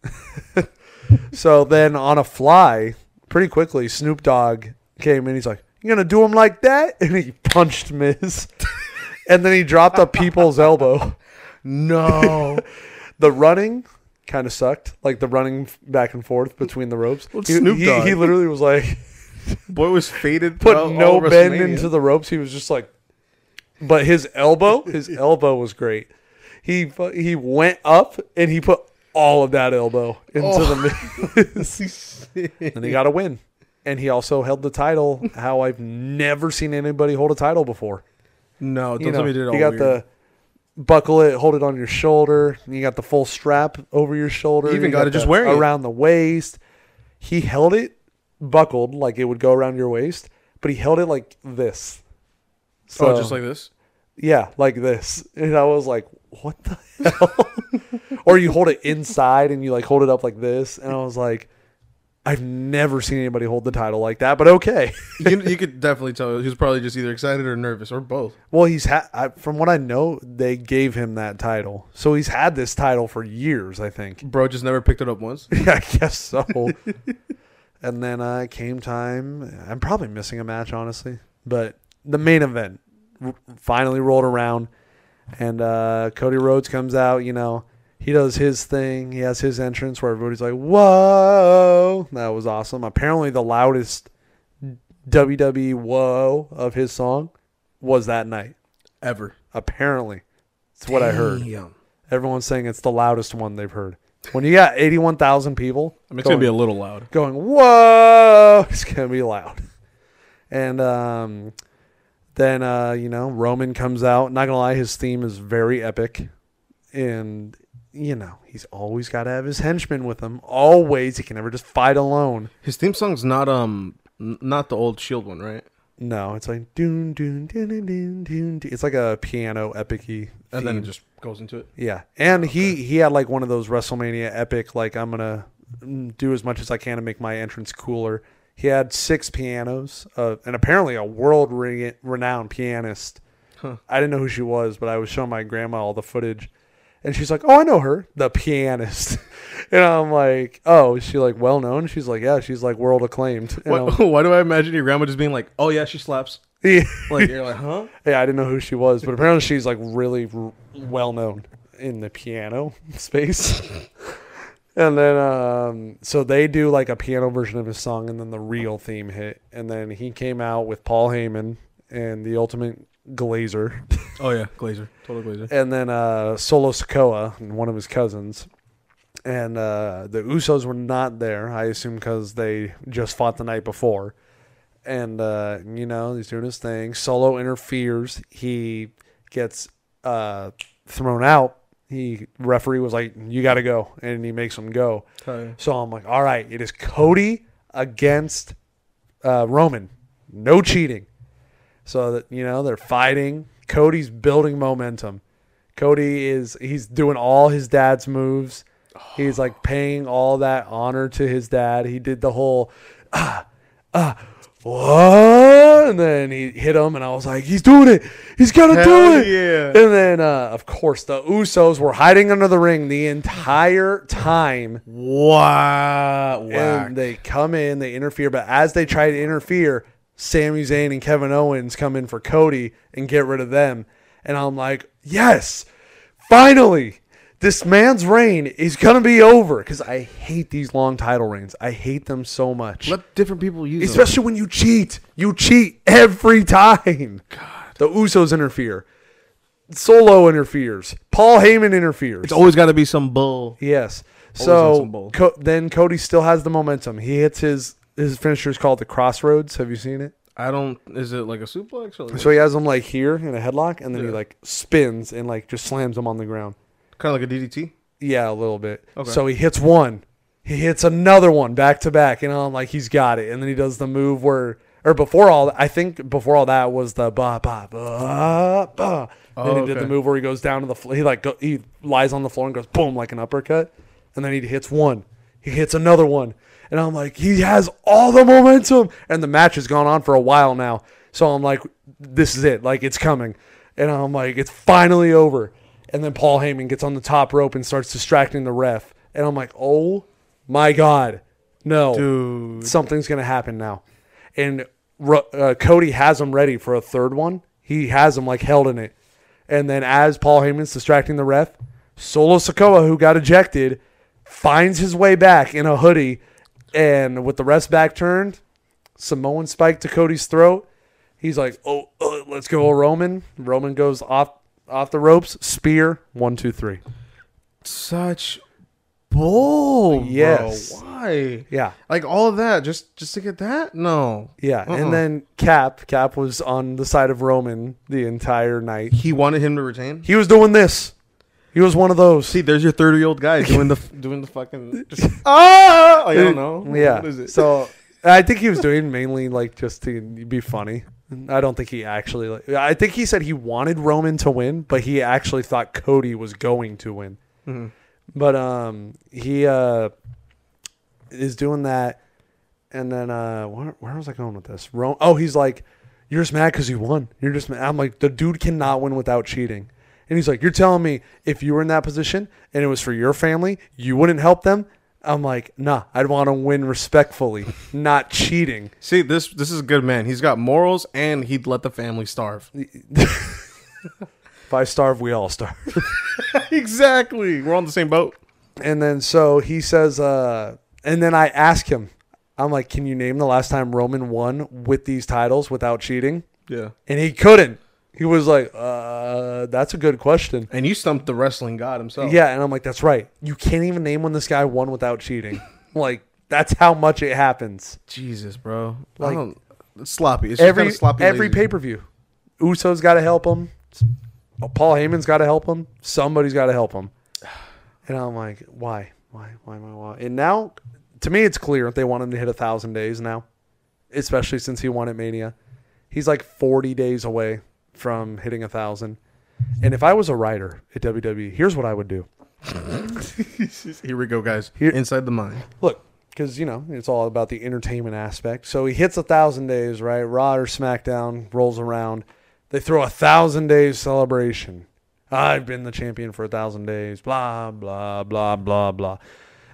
So then on a fly, pretty quickly, Snoop Dogg came in. He's like, "You gonna do him like that?" And he punched Miz, and then he dropped a people's elbow. no. The running kind of sucked, like the running back and forth between the ropes. Well, he, Snoop he- Dogg. he literally was like, Boy was faded. put no bend into the ropes. He was just like, but his elbow, his elbow was great. He he went up and he put all of that elbow into Oh. the Miz. and he got a win. And he also held the title how I've never seen anybody hold a title before. no, don't You tell me he did it all you got weird. the buckle it, hold it on your shoulder. You got the full strap over your shoulder. You even you got it just the- wearing it. around the waist. He held it buckled like it would go around your waist, but he held it like this. So, oh, just like this. yeah, like this. And I was like, what the hell? or you hold it inside and you like hold it up like this. And I was like, I've never seen anybody hold the title like that, but okay. you, you could definitely tell he was probably just either excited or nervous or both. Well, he's had, I, from what I know, they gave him that title. So he's had this title for years, I think. Bro just never picked it up once. Yeah, I guess so. and then uh, came time. I'm probably missing a match, honestly. But the main event finally rolled around, and uh, Cody Rhodes comes out. You know, he does his thing. He has his entrance where everybody's like, "Whoa!" That was awesome. Apparently, the loudest WWE "Whoa" of his song was that night. Ever. Apparently, it's what I heard. Everyone's saying it's the loudest one they've heard. When you got 81,000 people, I mean, it's gonna be a little loud. going, whoa, it's going to be loud. And um, then, uh, you know, Roman comes out. Not going to lie, his theme is very epic. And, you know, he's always got to have his henchmen with him. Always. He can never just fight alone. His theme song's not um not the old Shield one, right? No, it's like, doon, doon, doon, doon, doon, doon. It's like a piano epic-y And then it just goes into it. Yeah, and he he had like one of those WrestleMania epic like I'm gonna mm, do as much as I can to make my entrance cooler. He had six pianos, uh, and apparently a world re- renowned pianist. Huh. I didn't know who she was, but I was showing my grandma all the footage, and she's like, "Oh, I know her, the pianist." and I'm like, "Oh, is she like well known?" She's like, "Yeah, she's like world acclaimed." And Why, I'm- why do I imagine your grandma just being like, "Oh yeah, she slaps"? yeah, Like you're like, huh? yeah, I didn't know who she was, but apparently she's like really r- well known in the piano space. and then, um, so they do like a piano version of his song, and then the real theme hit. And then he came out with Paul Heyman and the Ultimate Glazer, Oh yeah, Glazer, total Glazer. and then uh, Solo Sikoa and one of his cousins. And uh, the Usos were not there, I assume, because they just fought the night before. And uh, you know he's doing his thing. Solo interferes. He gets uh, thrown out. He referee was like, "You got to go," and he makes him go. So I'm like, "All right, it is Cody against uh, Roman. No cheating." So that you know they're fighting. Cody's building momentum. Cody is he's doing all his dad's moves. He's like paying all that honor to his dad. He did the whole ah ah what? And then he hit him, and I was like, he's doing it. He's gonna do it. yeah. And then, uh, of course, the Usos were hiding under the ring the entire time. Wow. And they come in, they interfere, but as they try to interfere, Sami Zayn and Kevin Owens come in for Cody and get rid of them. And I'm like, yes, finally. this man's reign is gonna be over because I hate these long title reigns. I hate them so much. Let different people use them. Especially when you cheat. You cheat every time. God. The Usos interfere. Solo interferes. Paul Heyman interferes. It's always got to be some bull. yes. on So some bull. Co- then Cody still has the momentum. He hits his his finisher is called the Cross Rhodes. Have you seen it? I don't. Is it like a suplex or like So he has him like here in a headlock, and then he like spins and like just slams him on the ground. kind of like a DDT? Yeah, a little bit. Okay. So he hits one, he hits another one back to back, and I'm like, he's got it. And then he does the move where, or before all, I think before all that was the ba ba ba ba. then Oh, he did the move where he goes down to the floor. He like go, he lies on the floor and goes boom like an uppercut, and then he hits one. He hits another one, and I'm like, he has all the momentum, and the match has gone on for a while now. So I'm like, this is it. Like it's coming, and I'm like, it's finally over. And then Paul Heyman gets on the top rope and starts distracting the ref, and I'm like, oh my god, no, Dude. something's gonna happen now. And uh, Cody has him ready for a third one. He has him like held in it. And then as Paul Heyman's distracting the ref, Solo Sikoa, who got ejected, finds his way back in a hoodie, and with the ref's back turned, Samoan spike to Cody's throat. He's like, "Oh, uh, let's go, Roman." Roman goes off off the ropes, spear, one, two, three. Such bull. bro. Why? Yeah, Like all of that just just to get that? No. yeah. Uh-uh. And then Cap, Cap was on the side of Roman the entire night. He wanted him to retain. He was doing this. He was one of those. See, there's your 30 year old guy doing the doing the fucking just, ah. Like, I don't know. Yeah. What is it? So I think he was doing mainly like just to be funny. I don't think he actually like. I think he said he wanted Roman to win, but he actually thought Cody was going to win. Mhm. But um, he uh is doing that, and then uh, where, where was I going with this? Ro- oh, he's like, "You're just mad because you won. You're just." Mad. I'm like, the dude cannot win without cheating. And he's like, "You're telling me if you were in that position and it was for your family, you wouldn't help them?" I'm like, "Nah, I'd want to win respectfully, not cheating." See, this this is a good man. He's got morals and he'd let the family starve. If I starve, we all starve. exactly. We're on the same boat. And then so he says, uh, and then I ask him, I'm like, can you name the last time Roman won with these titles without cheating? Yeah. And he couldn't. He was like, uh, that's a good question. And you stumped the wrestling god himself. Yeah, and I'm like, that's right. You can't even name when this guy won without cheating. like, that's how much it happens. Jesus, bro. Like- it's sloppy. It's just every kinda sloppy. every lazy. pay per view, Uso's got to help him. Paul Heyman's got to help him. Somebody's got to help him. And I'm like, why, why, why, why, why? And now, to me, it's clear they want him to hit a thousand days now, especially since he won at Mania. He's like 40 days away from hitting a thousand. And if I was a writer at WWE, here's what I would do. Here we go, guys. Here- Inside the mind. Look, because you know it's all about the entertainment aspect. So he hits a thousand days, right? Raw or SmackDown rolls around. They throw a thousand days celebration. I've been the champion for a thousand days. Blah blah blah blah blah,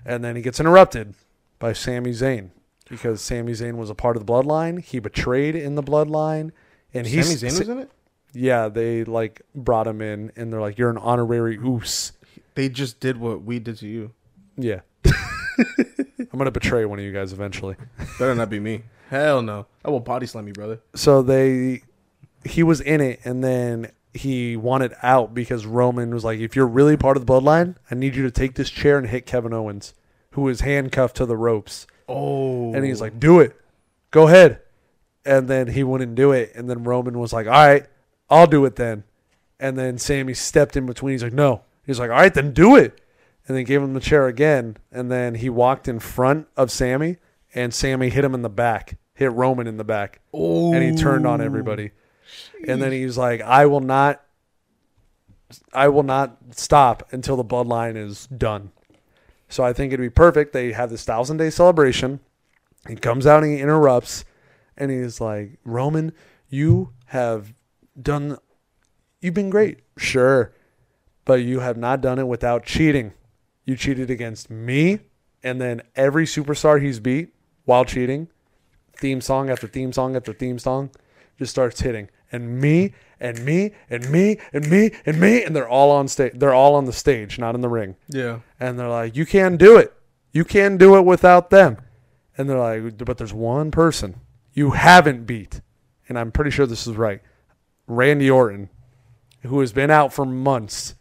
and then he gets interrupted by Sami Zayn because Sami Zayn was a part of the bloodline. He betrayed in the bloodline, and Sami he's Zayn was in it? Yeah. They like brought him in, and they're like, "You're an honorary Uce." They just did what we did to you. Yeah. I'm gonna betray one of you guys eventually. Better not be me. Hell no. I will body slam you, brother. so they he was in it and then he wanted out because Roman was like, if you're really part of the bloodline, I need you to take this chair and hit Kevin Owens, who is handcuffed to the ropes. Oh. And he's like, do it. Go ahead. And then he wouldn't do it. And then Roman was like, all right, I'll do it then. And then Sami stepped in between. He's like, no. He's like, all right, then do it. And then gave him the chair again. And then he walked in front of Sami, and Sami hit him in the back, hit Roman in the back oh. and he turned on everybody. And then he's like, "I will not, I will not stop until the bloodline is done." So I think it'd be perfect. They have this thousand day celebration. He comes out and he interrupts, and he's like, "Roman, you have done, you've been great, sure, but you have not done it without cheating. You cheated against me, and then every superstar he's beat while cheating." theme song after theme song after theme song just starts hitting. and me and me and me and me and me and they're all on stage. They're all on the stage, not in the ring. Yeah. And they're like, "You can't do it. You can't do it without them." And they're like, "But there's one person you haven't beat." And I'm pretty sure this is right. Randy Orton, who has been out for months,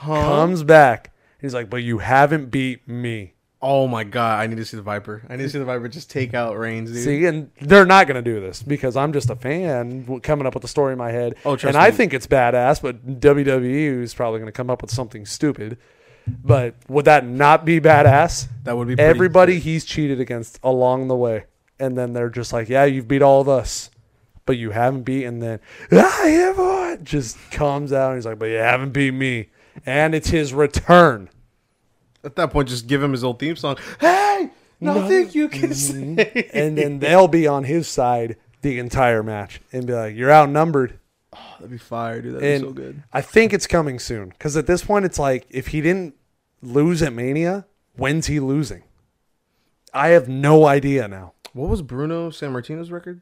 comes back. He's like, "But you haven't beat me." Oh my god, I need to see the Viper. I need to see the Viper just take out Reigns, dude. See, and they're not going to do this because I'm just a fan coming up with the story in my head. Oh, trust and I think it's badass, but WWE is probably going to come up with something stupid. But would that not be badass? that would be pretty Everybody he's cheated against along the way, and then they're just like, "Yeah, you've beat all of us, but you haven't beat." And then I have won. Just comes out and he's like, "But you haven't beat me," and it's his return. At that point, just give him his old theme song. Hey, nothing you can Mm-hmm. say. and then they'll be on his side the entire match and be like, "You're outnumbered." That'd be fire, dude. That'd And be so good. I think it's coming soon because at this point, it's like if he didn't lose at Mania, when's he losing? I have no idea now. What was Bruno Sammartino's record?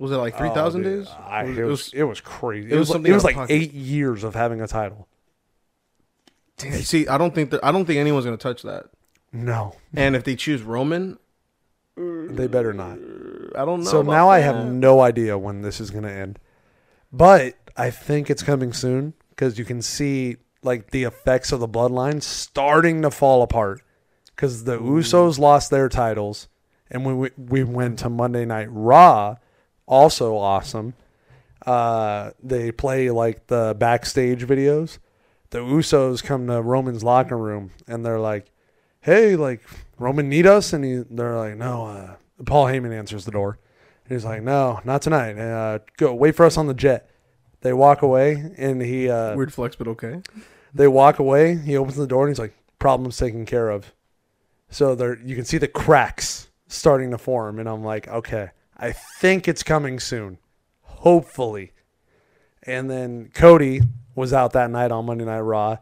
Was it like oh, three thousand Oh, days? I, it it, was, was, it was crazy. It, was, was like- something it was like pocket. eight years of having a title. Damn, see, I don't think that I don't think anyone's gonna touch that. No, And if they choose Roman, they better not. I don't know. So now I have no idea when this is going to end. But I think it's coming soon because you can see like the effects of the bloodline starting to fall apart because the Usos lost their titles and we we went to Monday Night Raw, also awesome. Uh, they play like the backstage videos. The Usos come to Roman's locker room and they're like, "Hey, like Roman need us?" And he, they're like, "No." Uh, Paul Heyman answers the door. And he's like, "No, not tonight. Uh, go wait for us on the jet." They walk away, and he uh, weird flex, but okay. they walk away. He opens the door, and he's like, "Problems taken care of." So there, you can see the cracks starting to form, and I'm like, "Okay, I think it's coming soon, hopefully." And then Cody was out that night on Monday Night Raw,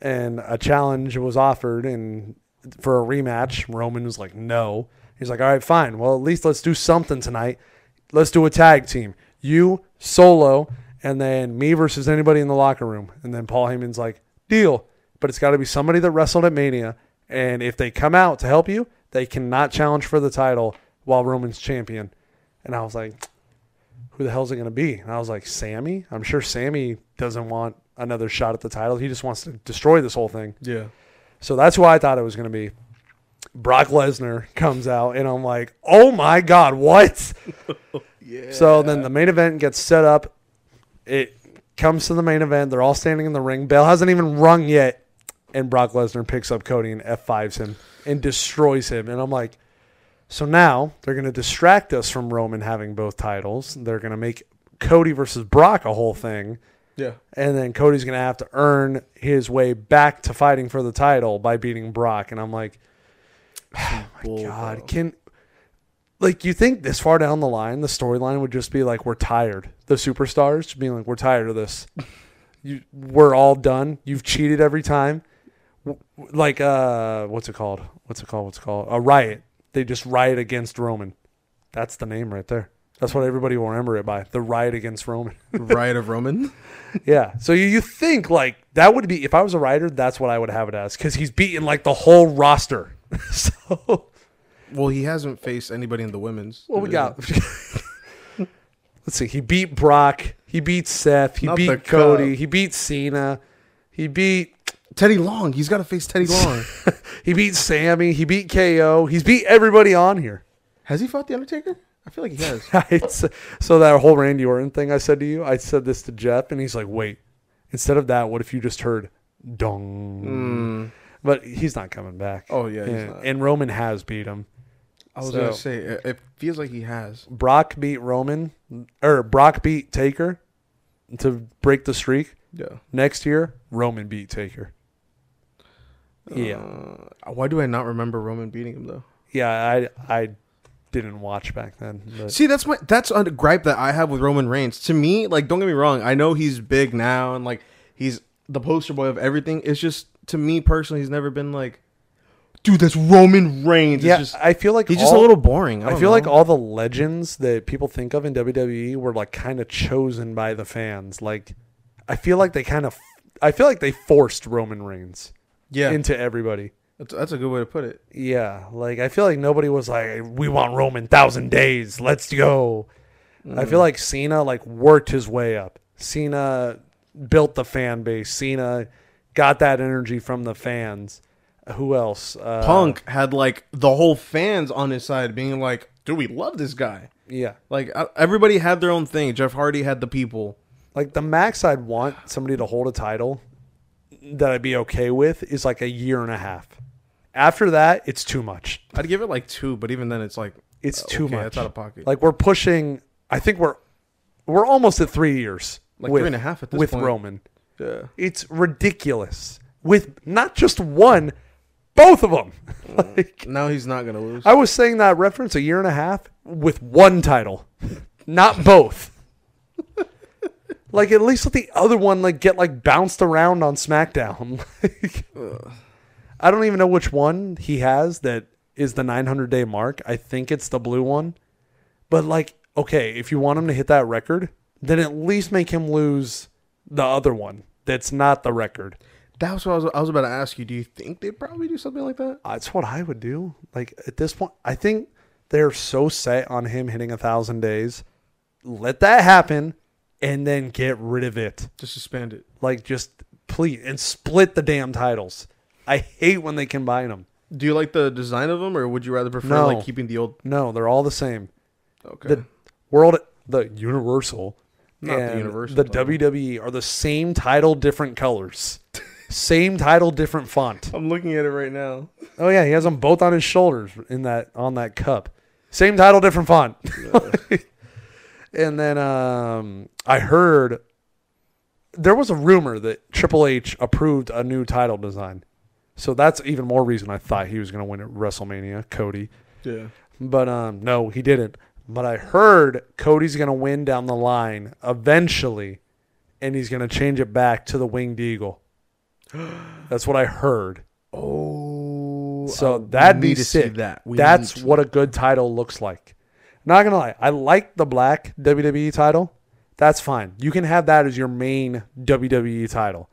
and a challenge was offered, and for a rematch, Roman was like, "No." He's like, "All right, fine. Well, at least let's do something tonight. Let's do a tag team. You solo, and then me versus anybody in the locker room." And then Paul Heyman's like, "Deal." But it's got to be somebody that wrestled at Mania, and if they come out to help you, they cannot challenge for the title while Roman's champion. And I was like, who the hell's it going to be? And I was like, Sami? I'm sure Sami doesn't want another shot at the title. He just wants to destroy this whole thing. Yeah. So that's who I thought it was going to be. Brock Lesnar comes out, and I'm like, oh my God, what? Yeah. So then the main event gets set up. It comes to the main event. They're all standing in the ring. Bell hasn't even rung yet. And Brock Lesnar picks up Cody and F5s him and destroys him. And I'm like, so now they're going to distract us from Roman having both titles. They're going to make Cody versus Brock a whole thing. yeah. And then Cody's going to have to earn his way back to fighting for the title by beating Brock. And I'm like, Bull, God, bro. can like you think this far down the line, the storyline would just be like we're tired. The superstars just being like we're tired of this. you, we're all done. You've cheated every time. Like uh, what's it called? What's it called? What's it called? A riot. They just riot against Roman. That's the name right there. That's what everybody will remember it by. The riot against Roman. Riot of Roman. yeah. So you, you think like that would be if I was a writer, that's what I would have it as because he's beaten like the whole roster. so Well, he hasn't faced anybody in the women's. What we got? Let's see. He beat Brock. He beat Seth. He Not beat Cody. Cup. He beat Cena. He beat Teddy Long. He's got to face Teddy Long. he beat Sami. He beat KO. He's beat everybody on here. has he fought the Undertaker? I feel like he has. It's- so that whole Randy Orton thing I said to you, I said this to Jeff, and he's like, "Wait, instead of that, what if you just heard dong?" Mm. But he's not coming back. Oh yeah, he's and, not. and Roman has beat him. I was so- gonna say it, it feels like he has. Brock beat Roman, or Brock beat Taker to break the streak. Yeah. Next year, Roman beat Taker. Yeah, Uh, why do I not remember Roman beating him though? yeah. I I didn't watch back then. But See, that's my that's a gripe that I have with Roman Reigns. To me, like, don't get me wrong, I know he's big now and like he's the poster boy of everything. It's just to me personally, he's never been like dude, that's Roman Reigns. yeah, just, I feel like he's just a little boring. I, I feel like all the legends that people think of in WWE were like kind of chosen by the fans. Like, I feel like they kind of, I feel like they forced Roman Reigns yeah, into everybody. that's, that's a good way to put it. Yeah, like I feel like nobody was like, "We want Roman thousand days, let's go." I feel like Cena like worked his way up. Cena built the fan base. Cena got that energy from the fans. Who else? Uh, Punk had like the whole fans on his side, being like, "Dude, we love this guy." Yeah, Like uh, everybody had their own thing. Jeff Hardy had the people. like the max I'd want somebody to hold a title that I'd be okay with is like a year and a half. After that, it's too much. I'd give it like two, but even then, it's like It's too okay, much. That's out of pocket. Like we're pushing. I think we're we're almost at three years. Like with, three and a half at this with point. Roman. yeah. It's ridiculous. With not just one, both of them. Mm. like Now he's not gonna lose. I was saying that reference a year and a half with one title, not both. Like at least let the other one like get like bounced around on SmackDown. Like, I don't even know which one he has that is the 900 day mark. I think it's the blue one. But like, okay, if you want him to hit that record, then at least make him lose the other one. That's not the record. That was what I was, I was about to ask you. Do you think they'd probably do something like that? Uh, that's what I would do. Like at this point, I think they're so set on him hitting a thousand days. Let that happen, and then get rid of it. Just suspend it. Like just please and split the damn titles. I hate when they combine them. Do you like the design of them, or would you rather prefer No. like keeping the old? No, they're all the same. Okay. The world, the Universal, Not the Universal the. WWE are the same title, different colors. same title, different font. I'm looking at it right now. Oh yeah, he has them both on his shoulders in that on that cup. Same title, different font. and then um, I heard there was a rumor that Triple H approved a new title design. So that's even more reason I thought he was going to win at WrestleMania, Cody. Yeah. But um, no, he didn't. But I heard Cody's going to win down the line eventually, and he's going to change it back to the Winged Eagle. That's what I heard. Oh. So that'd be need to see sick. that. We That's what a good title looks like. Not gonna lie, I like the black WWE title. That's fine. You can have that as your main WWE title.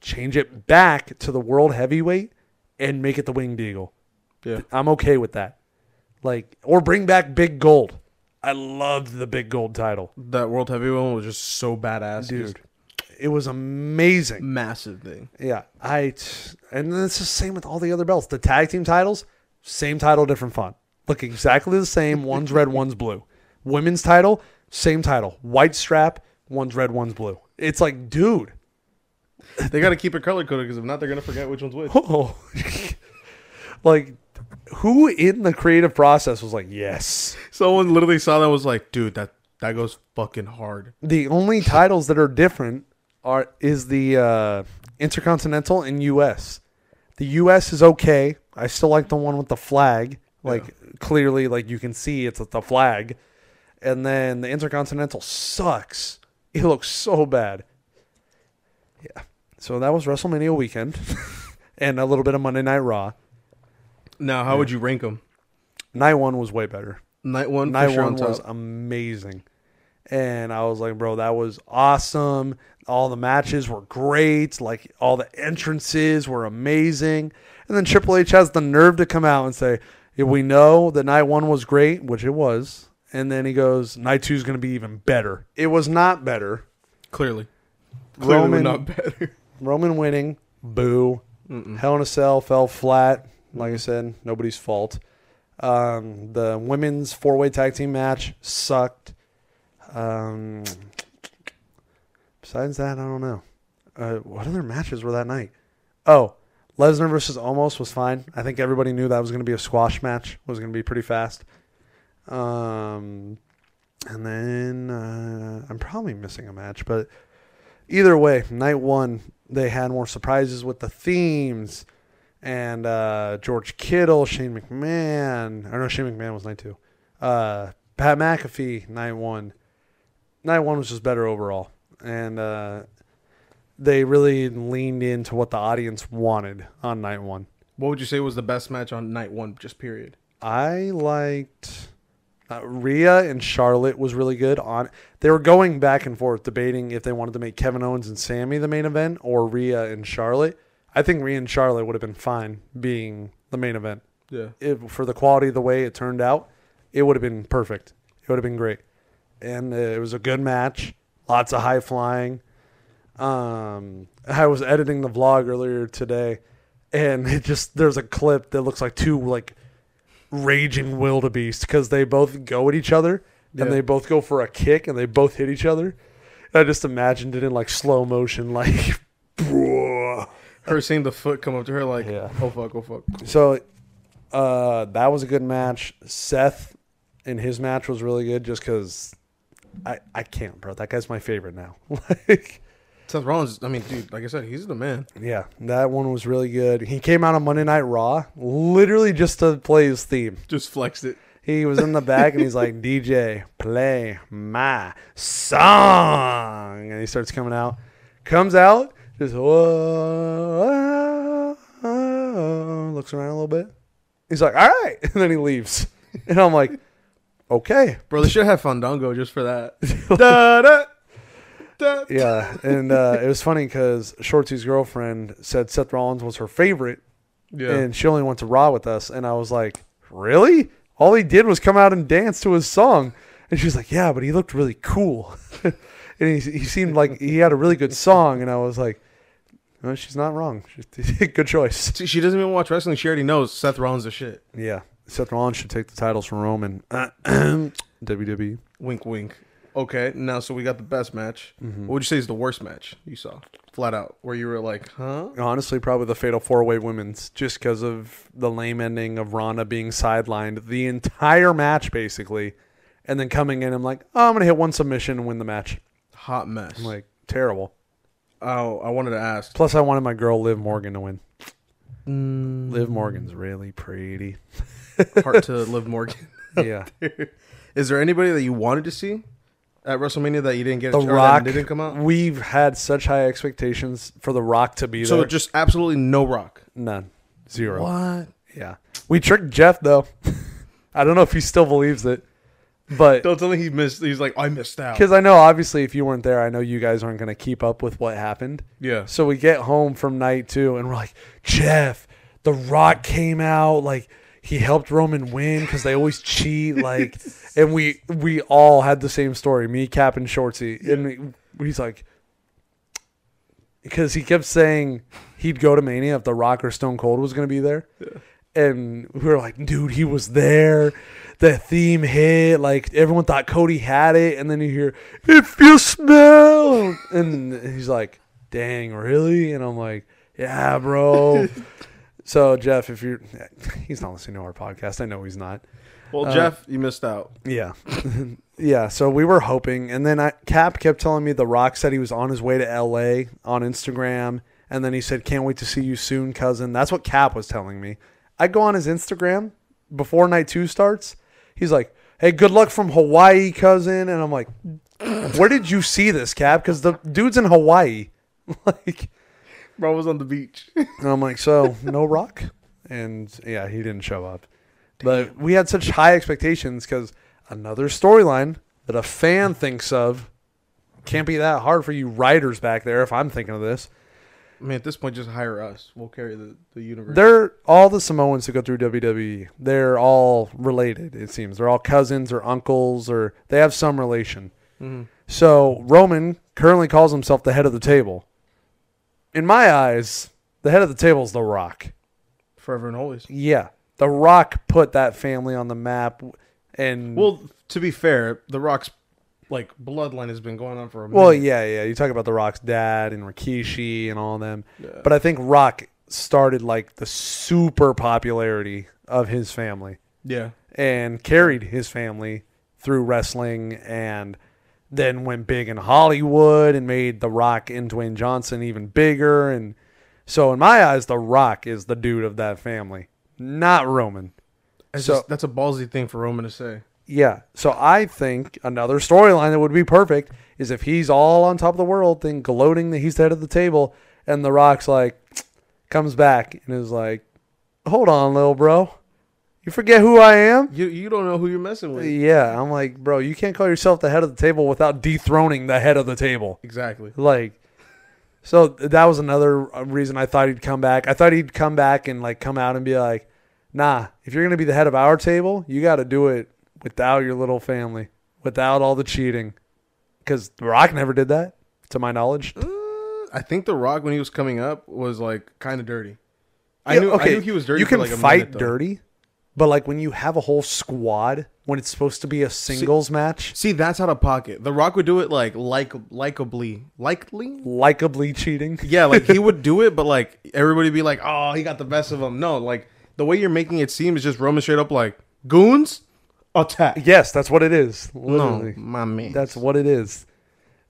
Change it back to the World Heavyweight and make it the Winged Eagle. Yeah. I'm okay with that. Like, or bring back Big Gold. I loved the Big Gold title, That World Heavyweight one was just so badass, Just dude. It was amazing. Massive thing. Yeah, I t- and it's the same with all the other belts. The tag team titles, same title, different font. Look exactly the same. One's red, one's blue. Women's title, same title. White strap, one's red, one's blue. It's like, dude, They got to keep it color coded because if not, they're gonna forget which one's which. oh, like who in the creative process was like, yes. Someone literally saw that and was like, "Dude, that that goes fucking hard." The only titles that are different are is the uh, Intercontinental and U.S. The U.S. is okay. I still like the one with the flag. Like clearly, like you can see it's the flag. And then the Intercontinental sucks. It looks so bad. Yeah. So that was WrestleMania weekend, and a little bit of Monday Night Raw. Now, how would you rank them? Night one was way better. Night one, Night sure one on was amazing. And I was like, bro, that was awesome. All the matches were great. Like all the entrances were amazing. And then Triple H has the nerve to come out and say, yeah, we know that night one was great, which it was. And then he goes, night two is going to be even better. It was not better. Clearly, clearly Roman- not better. Roman winning, boo. Hell in a Cell fell flat. Like I said, nobody's fault. Um, the women's four way tag team match sucked. Um, besides that, I don't know. Uh, what other matches were that night? Oh, Lesnar versus Omos was fine. I think everybody knew that was going to be a squash match. Was going to be pretty fast. Um, and then uh, I'm probably missing a match, but either way, night one they had more surprises with the themes and uh, George Kittle, Shane McMahon. Or know Shane McMahon was night two. Uh, Pat McAfee, night one. Night one was just better overall, and uh, they really leaned into what the audience wanted on night one. What would you say was the best match on night one? Just period. I liked uh, Rhea and Charlotte was really good. On they were going back and forth debating if they wanted to make Kevin Owens and Sami the main event or Rhea and Charlotte. I think Rhea and Charlotte would have been fine being the main event. Yeah. If, for the quality of the way it turned out, it would have been perfect. It would have been great, and uh, it was a good match. Lots of high flying. Um, I was editing the vlog earlier today, and it just there's a clip that looks like two like raging wildebeest because they both go at each other Yeah. and they both go for a kick and they both hit each other. And I just imagined it in like slow motion, like. Her seeing the foot come up to her like, Yeah. oh fuck, oh fuck. So uh, that was a good match. Seth in his match was really good just because I, I can't, bro. That guy's my favorite now. like, Seth Rollins. I mean, dude, like I said, he's the man. yeah, that one was really good. He came out on Monday Night Raw literally just to play his theme. Just flexed it. He was in the back and he's like, DJ, play my song. And he starts coming out. Comes out, just whoa, looks around a little bit. He's like, all right. And then he leaves. And I'm like, okay. Bro, they should have Fandango just for that. da, da, da. Yeah. And uh, it was funny because Shorty's girlfriend said Seth Rollins was her favorite Yeah. and she only went to Raw with us. And I was like, really? All he did was come out and dance to his song. And she was like, yeah, but he looked really cool. and he, he seemed like he had a really good song. And I was like, no, she's not wrong. Good choice. See, she doesn't even watch wrestling. She already knows Seth Rollins is shit. Yeah. Seth Rollins should take the titles from Roman. WWE. Wink, wink. Okay, now so we got the best match. Mm-hmm. What would you say is the worst match you saw? Flat out, where you were like, huh? Honestly, probably the Fatal Four Way Women's, just because of the lame ending of Ronda being sidelined the entire match, basically. And then coming in, I'm like, oh, I'm going to hit one submission and win the match. Hot mess. I'm like, terrible. oh, I wanted to ask. Plus, I wanted my girl Liv Morgan to win. Mm, Liv Morgan's really pretty. Heart to Liv Morgan. Yeah. Is there anybody that you wanted to see at WrestleMania that you didn't get? The Rock didn't come out. We've had such high expectations for The Rock to be So there. So just absolutely no Rock. None. Zero. What? Yeah. We tricked Jeff, though. I don't know if he still believes it. But Don't tell me he missed. He's like, I missed out. because I know, obviously, if you weren't there, I know you guys aren't going to keep up with what happened. Yeah. So we get home from night two and we're like, Jeff, The Rock came out. Like, he helped Roman win because they always cheat. Like, and we we all had the same story. Me, Cap, and Shorty. And we- he's like, because he kept saying he'd go to Mania if The Rock or Stone Cold was going to be there. And we were like, dude, he was there. The theme hit. Like, everyone thought Cody had it. And then you hear, if you smell. And he's like, dang, really? And I'm like, yeah, bro. so, Jeff, if you're, he's not listening to our podcast. I know he's not. Well, Uh, Jeff, you missed out. Yeah. yeah. So we were hoping. And then I, Cap kept telling me The Rock said he was on his way to LA on Instagram. And then he said, can't wait to see you soon, cousin. That's what Cap was telling me. I go on his Instagram before night two starts. He's like, hey, good luck from Hawaii, cousin. And I'm like, where did you see this, Cap? Because the dude's in Hawaii. like, Bro was on the beach. and I'm like, so no rock? And yeah, he didn't show up. But we had such high expectations because another storyline that a fan thinks of can't be that hard for you writers back there if I'm thinking of this. I mean, at this point, just hire us. We'll carry the, the universe. They're all the Samoans who go through WWE. They're all related, it seems. They're all cousins or uncles or they have some relation. Mhm. So Roman currently calls himself the head of the table. In my eyes, the head of the table is The Rock. Forever and always. Yeah, The Rock put that family on the map, and well, to be fair, The Rock's like bloodline has been going on for a minute. well, yeah, yeah. You talk about The Rock's dad and Rikishi and all of them, Yeah. but I think Rock started like the super popularity of his family yeah. and carried his family through wrestling, and then went big in Hollywood and made The Rock and Dwayne Johnson even bigger, and so in my eyes, The Rock is the dude of that family, not Roman. It's So- just, that's a ballsy thing for Roman to say. Yeah. So I think another storyline that would be perfect is if he's all on top of the world, then gloating that he's the head of the table, and The Rock's like comes back and is like, hold on, little bro. You forget who I am? You you don't know who you're messing with. Yeah, I'm like, bro, you can't call yourself the head of the table without dethroning the head of the table. Exactly. Like, so that was another uh, reason I thought he'd come back. I thought he'd come back and like come out and be like, nah, if you're gonna be the head of our table, you got to do it without your little family, without all the cheating, because The Rock never did that, to my knowledge. Uh, I think The Rock when he was coming up was like kind of dirty. I Yeah, knew I knew he was dirty. You can like, a fight minute, dirty, but like when you have a whole squad, when it's supposed to be a singles match, See, that's out of pocket. The Rock would do it like like likably, likely. likably cheating. Yeah, like he would do it, but like everybody would be like, "Oh, he got the best of him." No, like the way you're making it seem is just Roman straight up like goons attack. Yes, that's what it is. No, Literally. my man. That's what it is.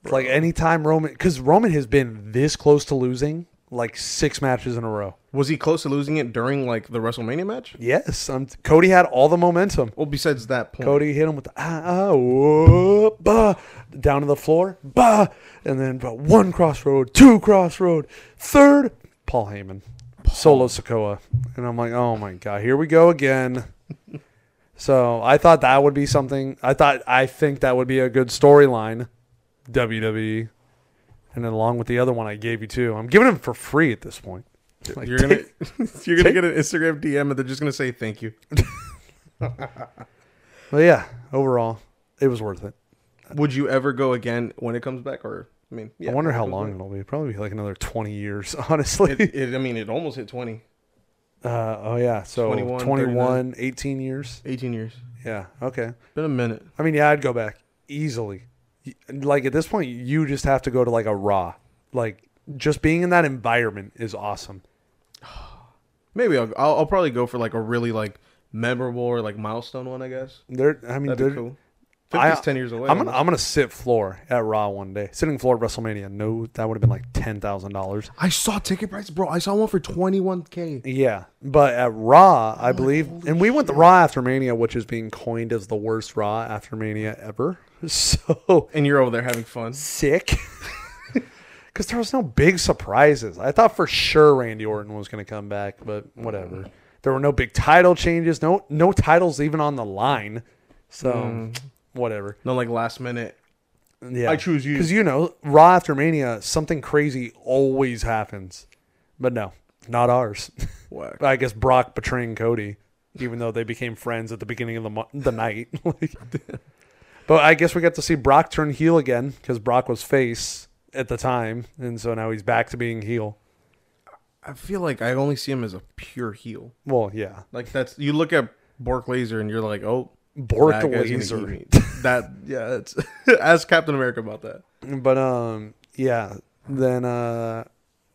It's like anytime Roman, because Roman has been this close to losing like six matches in a row. Was he close to losing it during like the WrestleMania match? Yes, um, Cody had all the momentum. Well, besides that point, Cody hit him with the ah, ah whoop, bah, down to the floor, bah, and then but one crossroad, two crossroad, third, Paul Heyman, Solo Sikoa, and I'm like, oh my god, here we go again. so I thought that would be something. I thought I think that would be a good storyline, WWE, and then along with the other one I gave you too. I'm giving him for free at this point. Like, you're gonna you're gonna get an Instagram DM and they're just gonna say thank you. but yeah, overall, it was worth it. Would you ever go again when it comes back? Or I mean, yeah, I wonder how long it'll be. Probably like another 20 years, honestly. It, it, I mean, it almost hit 20, Uh, oh yeah, so 21, 21, 18 years. 18 years. Yeah, okay. Been a minute. I mean, yeah, I'd go back easily. Like at this point, you just have to go to like a raw. Like just being in that environment is awesome. Maybe I'll, I'll I'll probably go for like a really like memorable or like milestone one. I guess There, I mean, that'd be cool. I- 50's ten years away. I'm gonna I'm gonna sit floor at Raw one day. Sitting floor at WrestleMania. No, that would have been like ten thousand dollars. I saw ticket prices, bro. I saw one for 21k. Yeah, but at Raw, I believe, and we went the Raw after Mania, which is being coined as the worst Raw after Mania ever. So And you're over there having fun. sick because there was no big surprises. I thought for sure Randy Orton was going to come back, but whatever. Mm. There were no big title changes, no no titles even on the line. So mm. whatever. No, like last minute. Yeah, I choose you. because you know Raw after Mania, something crazy always happens, but no, not ours. Whack. I guess Brock betraying Cody, even though they became friends at the beginning of the mo- the night. Like- but I guess we got to see Brock turn heel again because Brock was face at the time, and so now he's back to being heel. I feel like I only see him as a pure heel. Well, yeah, Like that's you look at Bork Laser and you're like, oh, Bork that Laser. that yeah, it's ask Captain America about that. But um, yeah. Then uh,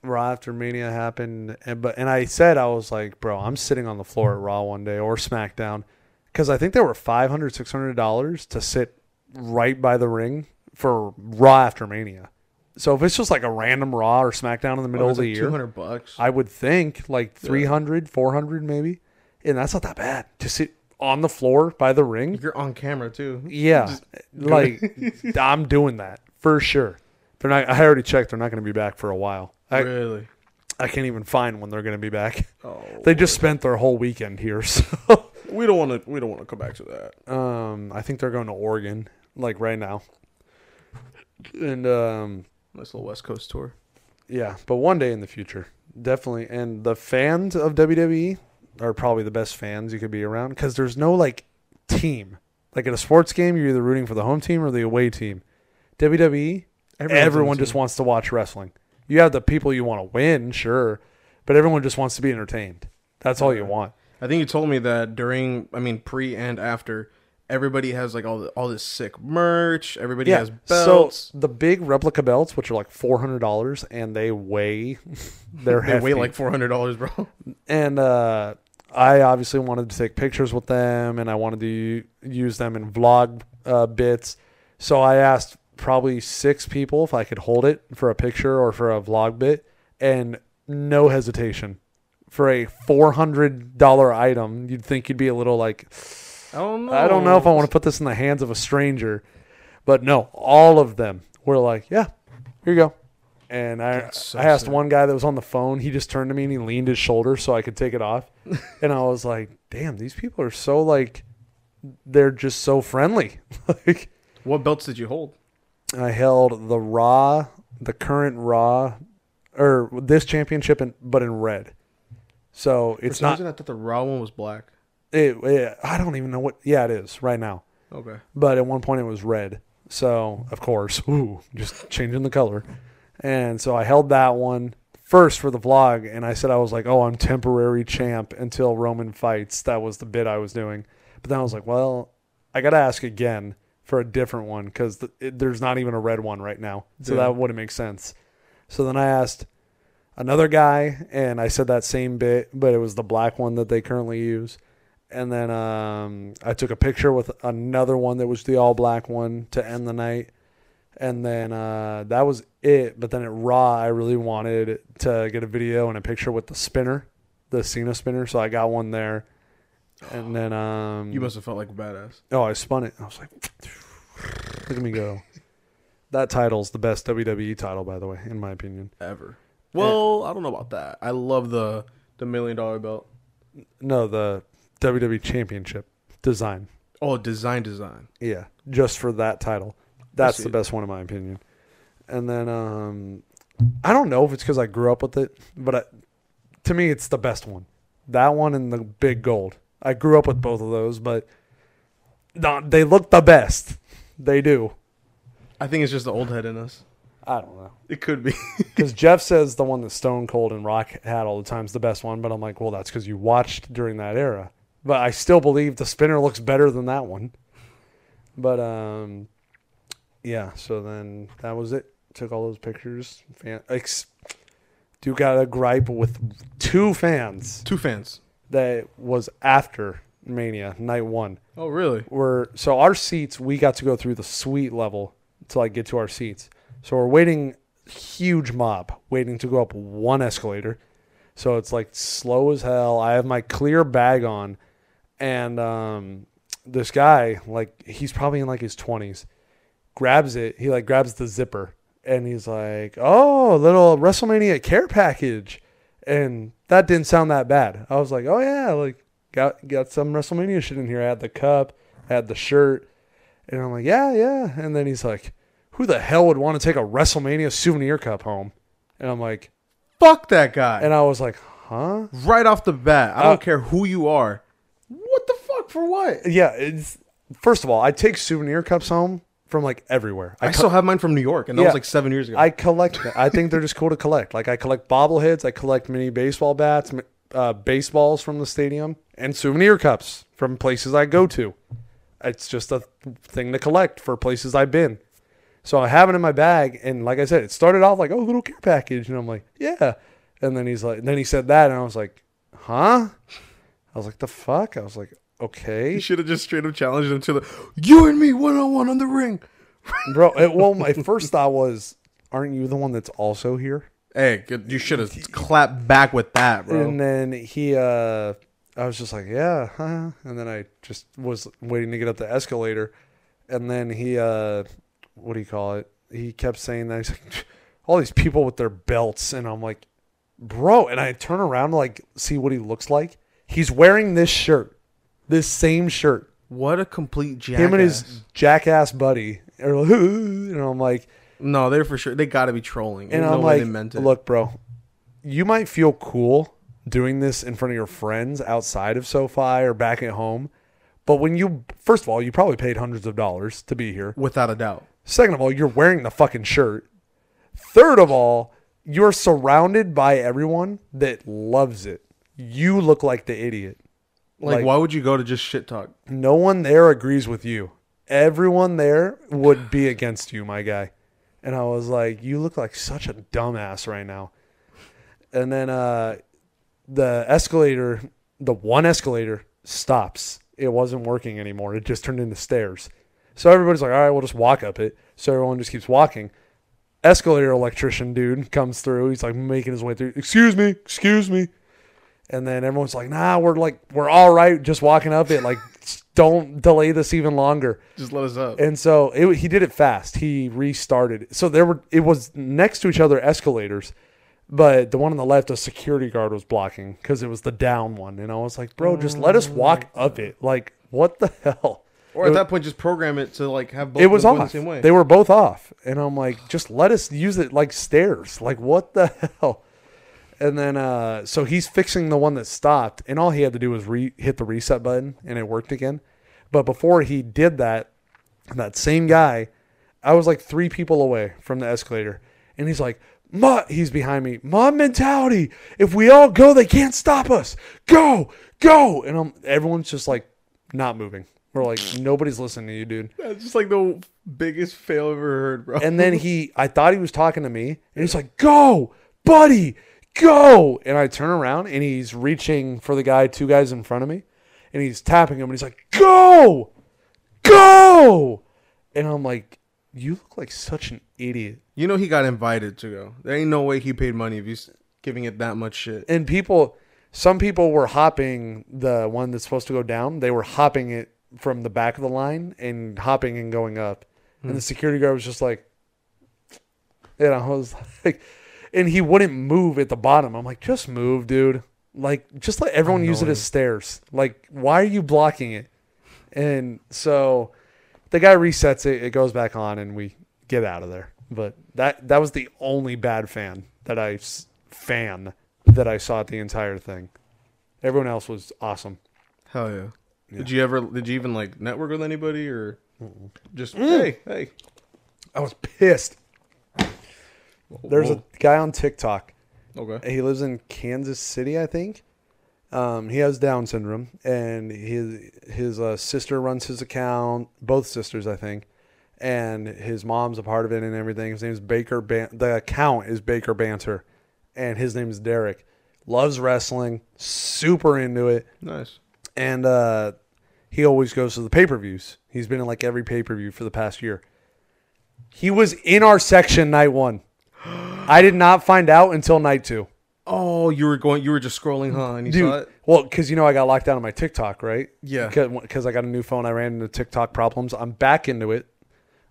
Raw after Mania happened, and but and I said I was like, bro, I'm sitting on the floor at Raw one day or SmackDown because I think they were 500 600 dollars to sit right by the ring for Raw after Mania. So if it's just like a random Raw or SmackDown in the middle of the year, two hundred bucks. I would think like 300, 400 maybe, and that's not that bad to sit on the floor by the ring. You're on camera too. Yeah, like I'm doing that for sure. They're not. I already checked. They're not going to be back for a while. I really? I can't even find when they're going to be back. Oh, They just spent their whole weekend here, so we don't want to. We don't want to come back to that. um, I think they're going to Oregon like right now. And um, Nice little West Coast tour. yeah, but one day in the future, definitely. And the fans of WWE are probably the best fans you could be around because there's no like team. Like at a sports game, you're either rooting for the home team or the away team. WWE, Everyone's everyone just team. wants to watch wrestling. You have the people you want to win, sure, but everyone just wants to be entertained. That's all you want. I think you told me that during. I mean, pre and after. Everybody has like all the, all this sick merch. Everybody has belts. So the big replica belts, which are like four hundred dollars, and they weigh, they're they weigh like four hundred dollars, bro. and uh, I obviously wanted to take pictures with them, and I wanted to use them in vlog uh, bits. So I asked probably six people if I could hold it for a picture or for a vlog bit, and no hesitation. For a four hundred dollar item, you'd think you'd be a little like, I don't know. I don't know if I want to put this in the hands of a stranger, but no, all of them were like, yeah, here you go, And I, so I asked sick. one guy that was on the phone. He just turned to me and he leaned his shoulder so I could take it off. and I was like, "Damn, these people are so like, they're just so friendly." like, What belts did you hold? I held the Raw, the current Raw, or this championship, in, but in red. So For it's some not. reason, I thought the raw one was black. It, it- I don't even know what. Yeah, it is right now. Okay. But at one point it was red. So of course, ooh, just changing the color. And so I held that one first for the vlog, and I said I was like, "Oh, I'm temporary champ until Roman fights." That was the bit I was doing. But then I was like, "Well, I got to ask again for a different one because the, there's not even a red one right now, so Yeah. that wouldn't make sense." So then I asked another guy, and I said that same bit, but it was the black one that they currently use. And then um, I took a picture with another one that was the all black one to end the night. And then uh, that was it. But then at Raw, I really wanted to get a video and a picture with the spinner, the Cena spinner. So I got one there. And then um, You must have felt like a badass. Oh, I spun it. I was like, look at me go. That title's the best WWE title, by the way, in my opinion. Ever. Well, I don't know about that. I love the the million dollar belt. No, the WWE Championship design. Oh, design, design. Yeah, just for that title. That's the best one in my opinion. And then um, I don't know if it's because I grew up with it, but I, to me, it's the best one. That one and the big gold. I grew up with both of those, but no, they look the best. They do. I think it's just the old head in us. I don't know. It could be. Because Jeff says the one that Stone Cold and Rock had all the time is the best one, but I'm like, well, that's because you watched during that era. But I still believe the spinner looks better than that one. But um, yeah. So then that was it. Took all those pictures. Fan, ex, do got a gripe with two fans Two fans. that was after Mania night one. Oh, really? We're so our seats we got to go through the suite level to like get to our seats. So we're waiting huge mob waiting to go up one escalator. So it's like slow as hell. I have my clear bag on and um this guy like he's probably in like his 20s grabs it. He like grabs the zipper and he's like, "Oh, little WrestleMania care package." And that didn't sound that bad. I was like, "Oh yeah, like got got some WrestleMania shit in here. I had the cup, I had the shirt." And I'm like, "Yeah, yeah." And then he's like, "Who the hell would want to take a WrestleMania souvenir cup home?" And I'm like, Fuck that guy. and I was like, "Huh?" right off the bat, I Uh, don't care who you are. What the fuck for what? Yeah, it's first of all, I take souvenir cups home from like everywhere. I, co- still have mine from New York, and that Yeah. was like seven years ago. I collect them. I think they're just cool to collect. Like I collect bobbleheads, I collect mini baseball bats, m- uh, baseballs from the stadium, and souvenir cups from places I go to. It's just a thing to collect for places I've been. So I have it in my bag, and like I said, it started off like, "Oh, little care package," and I'm like, "Yeah," and then he's like, then he said that, and I was like, "Huh?" I was like, "The fuck?" I was like, "Okay." you should have just straight up challenged him to the you and me one on one on the ring. Bro, it, well, my first thought was, aren't you the one that's also here? Hey, good- you should have clapped back with that, bro. And then he, uh, I was just like, yeah, huh? And then I just was waiting to get up the escalator. And then he, uh, what do you call it? He kept saying that. He's like, all these people with their belts. And I'm like, bro. And I turn around to like see what he looks like. He's wearing this shirt, this same shirt. what a complete jackass. Him and his jackass buddy. are like, And I'm like, no, they're for sure. They got to be trolling. And I'm like, look, bro, you might feel cool doing this in front of your friends outside of SoFi or back at home. But when you, first of all, you probably paid hundreds of dollars to be here. without a doubt. Second of all, you're wearing the fucking shirt. Third of all, you're surrounded by everyone that loves it. You look like the idiot. Like, Like- why would you go to just shit talk? No one there agrees with you. Everyone there would be against you, my guy. And I was like, you look like such a dumbass right now. And then uh, the escalator, the one escalator stops. It wasn't working anymore. It just turned into stairs. So everybody's like, all right, we'll just walk up it. So everyone just keeps walking. Escalator electrician dude comes through. He's like making his way through. Excuse me, excuse me. And then everyone's like, nah, we're like, we're all right just walking up it. Like, don't delay this even longer. Just let us up. And so it, he did it fast. He restarted. So there were it was next to each other escalators, but the one on the left, a security guard was blocking because it was the down one. And I was like, bro, just let us walk mm. up it. Like, what the hell? or at that point, just program it to like have both. It was of off. the same way. They were both off, and I'm like, just let us use it like stairs. Like, what the hell? And then, uh, so he's fixing the one that stopped, and all he had to do was re- hit the reset button, and it worked again. But before he did that, that same guy, I was like three people away from the escalator, and he's like, "Mob," he's behind me. Mob mentality. If we all go, they can't stop us. Go, go, and I'm, everyone's just like not moving. We're like, nobody's listening to you, dude. That's just like the biggest fail I've ever heard, bro. And then he, I thought he was talking to me, and he's like, "Go, buddy, go!" And I turn around, and he's reaching for the guy, two guys in front of me, and he's tapping him, and he's like, "Go, go!" And I'm like, "You look like such an idiot." you know he got invited to go. There ain't no way he paid money if he's giving it that much shit. And people, some people were hopping the one that's supposed to go down. They were hopping it from the back of the line and hopping and going up. And hmm. the security guard was just like, and I was like, and he wouldn't move at the bottom. I'm like, just move, dude. Like, just let everyone use it as stairs. Like, why are you blocking it? And so the guy resets it, it goes back on, and we get out of there. But that that was the only bad fan that I fan that I saw at the entire thing. Everyone else was awesome. Hell yeah. Did you ever? Did you even like network with anybody or just Mm. hey hey? I was pissed. There's Whoa. a guy on TikTok. okay. He lives in Kansas City, I think. Um, he has Down syndrome, and his his uh, sister runs his account. Both sisters, I think, and his mom's a part of it and everything. His name's Baker. Ban- the account is Baker Banter, and his name is Derek. Loves wrestling, super into it, Nice. and uh, he always goes to the pay per views. He's been in like every pay per view for the past year. He was in our section night one. I did not find out until night two. Oh, you were going. You were just scrolling, huh? And you saw it. well, because you know I got locked out on my TikTok, right? Yeah. Because I got a new phone, I ran into TikTok problems. I'm back into it.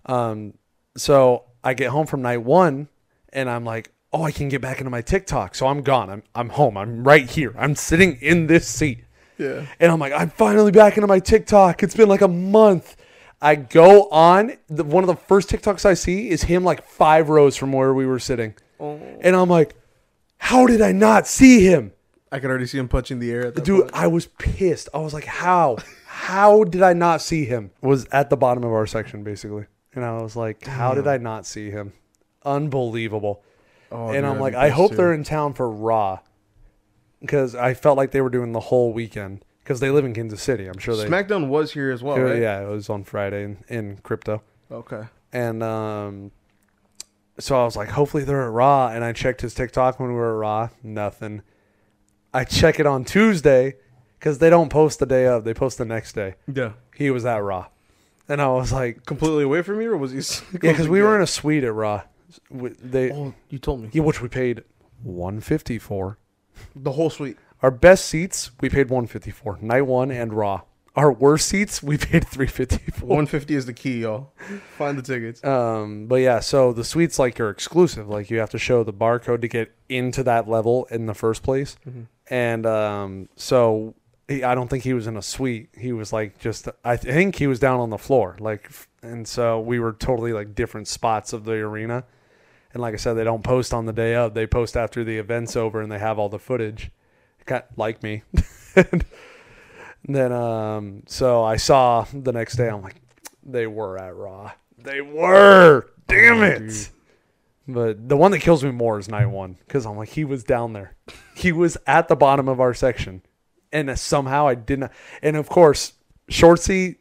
Um, so I get home from night one, and I'm like, oh, I can get back into my TikTok. So I'm gone. I'm I'm home. I'm right here. I'm sitting in this seat. Yeah. And I'm like, I'm finally back into my TikTok. It's been like a month. I go on. The, one of the first TikToks I see is him like five rows from where we were sitting. Oh. And I'm like, how did I not see him? I could already see him punching the air. At that Dude, point. I was pissed. I was like, how? How did I not see him? Was at the bottom of our section, basically. And I was like, how did I not see him? Unbelievable. Oh, and dude, I'm like, I hope too. they're in town for Raw. Because I felt like they were doing the whole weekend. Because they live in Kansas City. I'm sure they. SmackDown was here as well, Yeah, right? Yeah, it was on Friday in, in crypto. Okay. And um, so I was like, hopefully they're at Raw. And I checked his TikTok when we were at Raw. Nothing. I check it on Tuesday because they don't post the day of, they post the next day. Yeah. He was at Raw. And I was like, Completely away from you, or was he? yeah, because we were in a suite at Raw. We- They, Oh, you told me yeah, which we paid 150 for. the whole suite. Our best seats, we paid 154. Night one and Raw. Our worst seats, we paid 350 for. One fifty is the key, y'all. Find the tickets. Um, but yeah, so the suite's like you're exclusive. Like you have to show the barcode to get into that level in the first place. And um, so he, I don't think he was in a suite. He was like just I think he was down on the floor. Like, f- and so we were totally like different spots of the arena. And like I said, they don't post on the day of. They post after the event's over, and they have all the footage. Got like me. and then um, so I saw the next day. I'm like, they were at Raw. They were. Damn Oh, it. dude. But the one that kills me more is night one because I'm like, he was down there. He was at the bottom of our section. And somehow I didn't. And of course, Shortsy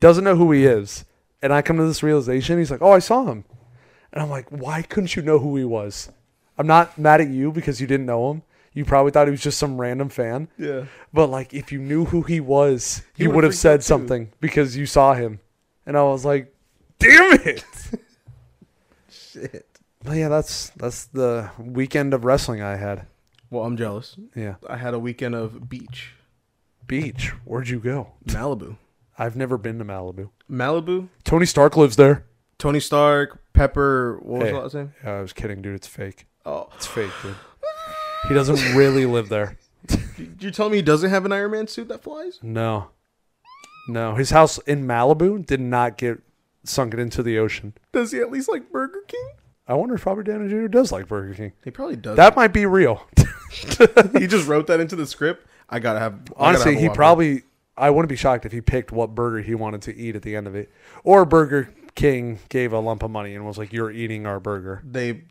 doesn't know who he is. And I come to this realization. He's like, oh, I saw him. And I'm like, why couldn't you know who he was? I'm not mad at you because you didn't know him. You probably thought he was just some random fan. Yeah. But like, if you knew who he was, He you would've would have freaked said out, too. something because you saw him. And I was like, damn it. Shit. But yeah, that's that's the weekend of wrestling I had. Well, I'm jealous. Yeah. I had a weekend of beach, Beach. Where'd you go? Malibu. I've never been to Malibu. Malibu, Tony Stark lives there. Tony Stark, Pepper. What was Hey. the last name? Yeah, I was kidding, dude. It's fake. Oh, It's fake, dude. He doesn't really live there. did you tell me he doesn't have an Iron Man suit that flies? No. No. His house in Malibu did not get sunken into the ocean. Does he at least like Burger King? I wonder if Robert Downey Jr. does like Burger King. He probably does. That might be real. he just wrote that into the script. I gotta have. I gotta Honestly, have a he probably. I wouldn't be shocked if he picked what burger he wanted to eat at the end of it, or Burger King gave a lump of money and was like, "You're eating our burger." They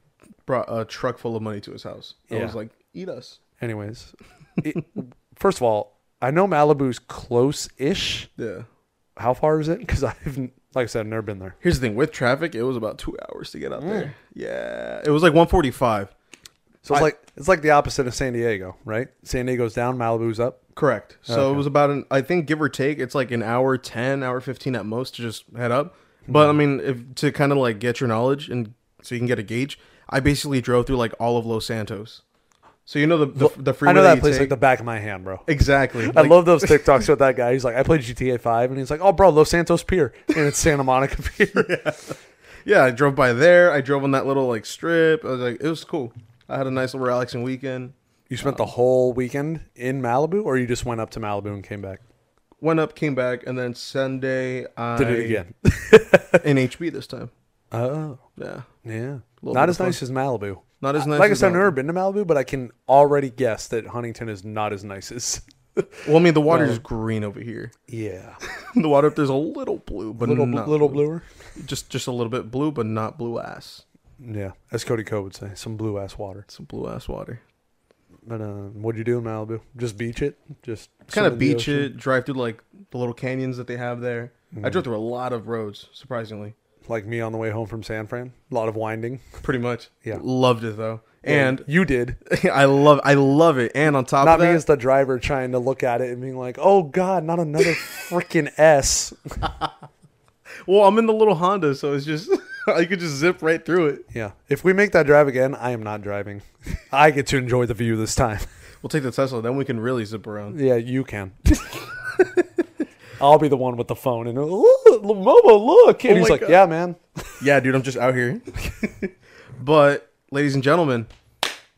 brought a truck full of money to his house. I Yeah. was like, eat us. Anyways, it, first of all, I know Malibu's close-ish. Yeah. How far is it? Because I've, like I said, I've never been there. Here's the thing: with traffic, it was about two hours to get out Mm. there. Yeah, it was like 145. So it's I- like it's like the opposite of San Diego, right? San Diego's down, Malibu's up. Correct. So it was about an. I think give or take, it's like an hour ten, hour fifteen at most to just head up. But I Mm-hmm. mean, if to kind of like get your knowledge and so you can get a gauge, I basically drove through like all of Los Santos. So you know the the, the freeway I know that you place take? like the back of my hand, bro. exactly. I Like, love those TikToks with that guy. He's like, I played GTA Five, and he's like, Oh, bro, Los Santos Pier, and it's Santa Monica Pier. Yeah, yeah, I drove by there. I drove on that little like strip. I was like, it was cool. I had a nice little relaxing weekend. You spent the whole weekend in Malibu, or you just went up to Malibu and came back? Went up, came back, and then Sunday I Did it again? in HB this time. Oh, Yeah, yeah. Not as nice as Malibu. Not as nice. like I as said, I've that. never been to Malibu, but I can already guess that Huntington is not as nice as. Well, I mean, the water Well- is green over here. Yeah, the water up there's a little blue, but little not little blue. bluer. Just just a little bit blue, but not blue ass. Yeah, as Cody Ko would say, some blue ass water. Some blue ass water. But uh, what'd you do in Malibu? Just beach it? Just Kind swim of in the beach ocean? it, drive through like the little canyons that they have there. I Mhm. drove through a lot of roads, surprisingly. Like me on the way home from San Fran. A lot of winding. Pretty much. Yeah. Loved it though. And you did. I love I love it. And on top Not of me that, as the driver trying to look at it and being like, "Oh God, not another freaking S." well, I'm in the little Honda, so it's just I could just zip right through it. Yeah. If we make that drive again, I am not driving. I get to enjoy the view this time. We'll take the Tesla, then we can really zip around. Yeah, you can. I'll be the one with the phone and "Look, Momo, look, and Oh he's like, God. "Yeah, man." Yeah, dude, I'm just out here. but, ladies and gentlemen,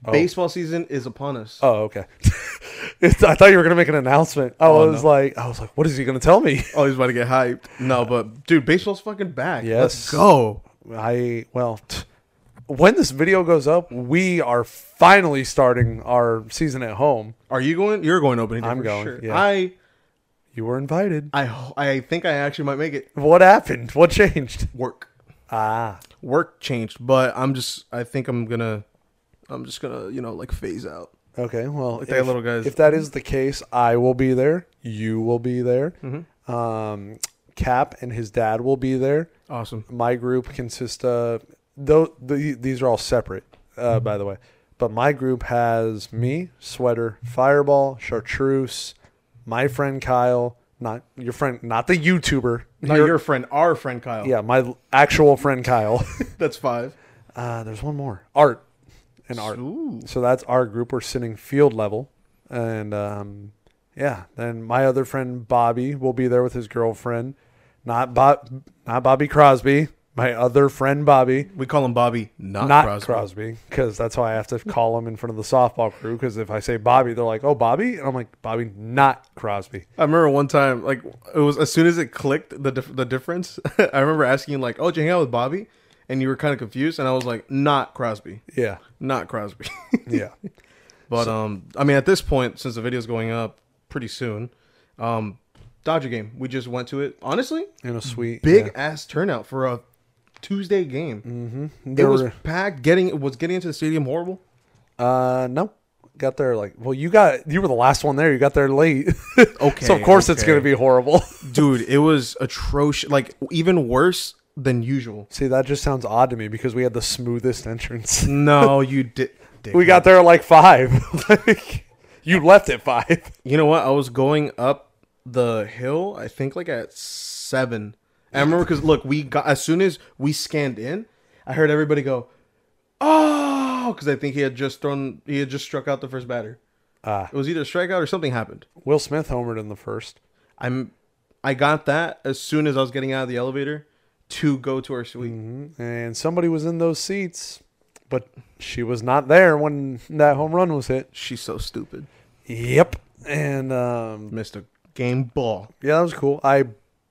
Oh. baseball season is upon us. Oh, okay. I thought you were gonna make an announcement. I Oh, was no. like, I was like, what is he gonna tell me? Oh, he's about to get hyped. No, but dude, baseball's fucking back. Yes. Let's go. I well, t- when this video goes up, we are finally starting our season at home. Are you going? You're going opening day I'm for going, Sure. yeah. I, You were invited. I, I think I actually might make it. What happened? What changed? Work, Ah, work changed, but I'm just. I think I'm gonna. I'm just gonna, you know, like phase out. okay. Well, Like that little guys. if that is the case, I will be there. You will be there. Mhm. Um, Cap and his dad will be there. Awesome. My group consists of though the, these are all separate, uh, by the way. But my group has me, Sweater, Fireball, Chartreuse, my friend Kyle, not your friend, not the YouTuber. Not Your- your friend, our friend Kyle. yeah, my actual friend Kyle. that's five. Uh, there's one more, Art, and Art. Ooh. So that's our group. We're sitting field level, and um, yeah. Then my other friend Bobby will be there with his girlfriend, not Bob, not Bobby Crosby. My other friend Bobby, We call him Bobby, not, not Crosby. Crosby, because that's why I have to call him in front of the softball crew. Because if I say Bobby, they're like, "Oh, Bobby," and I'm like, "Bobby, not Crosby." I remember one time, like it was as soon as it clicked the dif- the difference. I remember asking like, "Oh, did you hang out with Bobby?" And you were kind of confused, and I was like, "Not Crosby, Yeah, not Crosby." yeah. but um, I mean, at this point, since the video's going up pretty soon, um, Dodger game, we just went to it. Honestly, In a sweet big ass turnout for a Tuesday game. Mm-hmm. It was packed. Getting was getting into the stadium horrible. Uh, no. Got there like well, you got you were the last one there. You got there late, Okay, so of course it's gonna be horrible. Dude, it was atrocious. Like even worse than usual. See, that just sounds odd to me because we had the smoothest entrance. No, you did. we got there at like five. like, you left at five. You know what? I was going up the hill. I think like at seven. And I remember because look, we got as soon as we scanned in, I heard everybody go, "Oh!" Because I think he had just thrown, he had just struck out the first batter. Ah, It was either a strikeout or something happened. Will Smith homered in the first. I'm, I got that as soon as I was getting out of the elevator to go to our suite. Mhm. And somebody was in those seats, but she was not there when that home run was hit. She's so stupid. Yep. And um, Missed a game ball. yeah, that was cool. I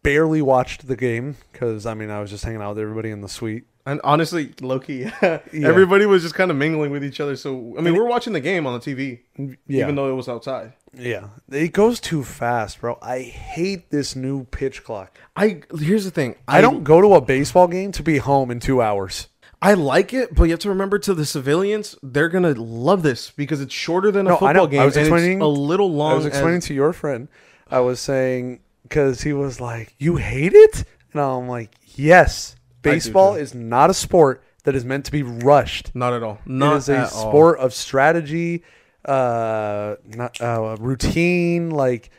barely watched the game because I mean I was just hanging out with everybody in the suite. And honestly, lowkey, everybody was just kind of mingling with each other. So I mean, we we're watching the game on the TV, Yeah. even though it was outside. Yeah, it goes too fast, bro. I hate this new pitch clock. I here's the thing. I don't go to a baseball game to be home in two hours. I like it, but you have to remember to the civilians, they're gonna love this because it's shorter than a No, I football game. I was explaining- a little long. I was as- explaining to your friend. I was saying because he was like, "You hate it," and I'm like, "Yes, baseball too. is not a sport that is meant to be rushed. not at all. Not it is a at all. sport of strategy, uh, not uh, routine. Like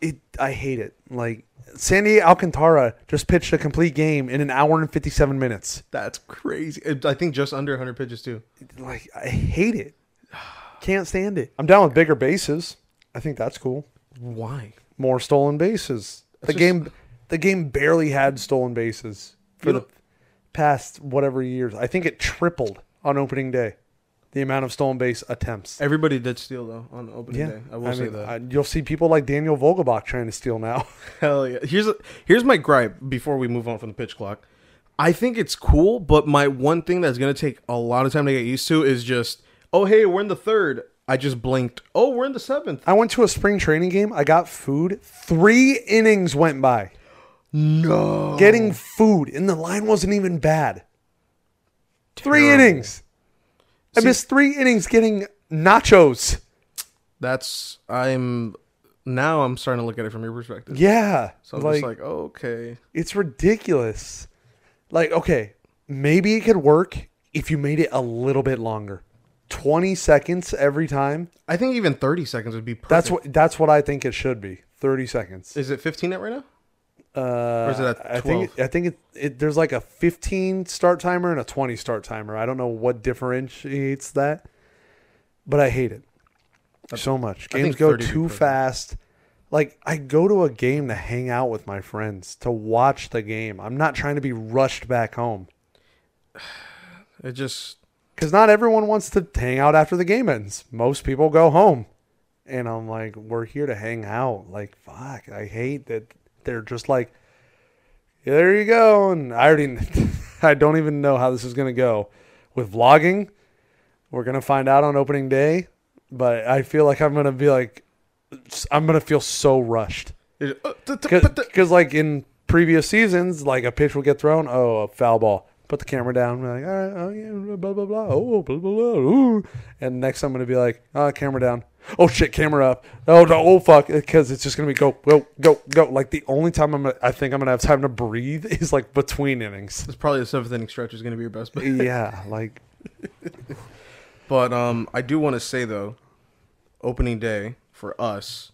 it, I hate it. Like Sandy Alcantara just pitched a complete game in an hour and 57 minutes. That's crazy. I think just under 100 pitches too. Like I hate it. Can't stand it. I'm down with bigger bases. I think that's cool. Why? More stolen bases. The just- game, the game barely had stolen bases for the know- past whatever years. I think it tripled on opening day. The amount of stolen base attempts. Everybody did steal though on opening day. I will say mean, that. I- you'll see people like Daniel Vogelbach trying to steal now. Hell yeah. Here's a, here's my gripe before we move on from the pitch clock. I think it's cool, but my one thing that's gonna take a lot of time to get used to is just, oh hey, we're in the third. I just blinked. Oh, we're in the seventh. I went to a spring training game. I got food. Three innings went by No. getting food, and the line wasn't even bad. Three Terrible. innings. I missed three innings getting nachos. That's I'm now I'm starting to look at it from your perspective. Yeah, So I'm just like, oh, okay. It's ridiculous. Like, okay, maybe it could work if you made it a little bit longer. 20 seconds every time. I think even 30 seconds would be perfect. That's what that's what I think it should be. 30 seconds. Is it 15 net right now? Uh, is it at I think I think it, it there's like a 15 start timer and a 20 start timer. I don't know what differentiates that, but I hate it so much. Games go 30 would be too fast. Like I go to a game to hang out with my friends to watch the game. I'm not trying to be rushed back home. It just because not everyone wants to hang out after the game ends. Most people go home, and I'm like, we're here to hang out. Like, fuck, I hate that they're just like, there you go. And I already, I don't even know how this is gonna go with vlogging. We're gonna find out on opening day, but I feel like I'm gonna be like, I'm gonna feel so rushed uh, t- t- but the- because like in previous seasons, like a pitch will get thrown, oh, a foul ball. Put the camera down. We're like, all right, oh yeah, blah blah blah. Oh, blah blah blah. Ooh. And next I'm gonna be like, oh, camera down. Oh shit, camera up. Oh no, oh fuck, because it's just gonna be go go go go. Like the only time I'm, gonna, I think I'm gonna have time to breathe is like between innings. it's probably the seventh inning stretch is to be your best bet. yeah, like But um, I do want to say though, opening day for us,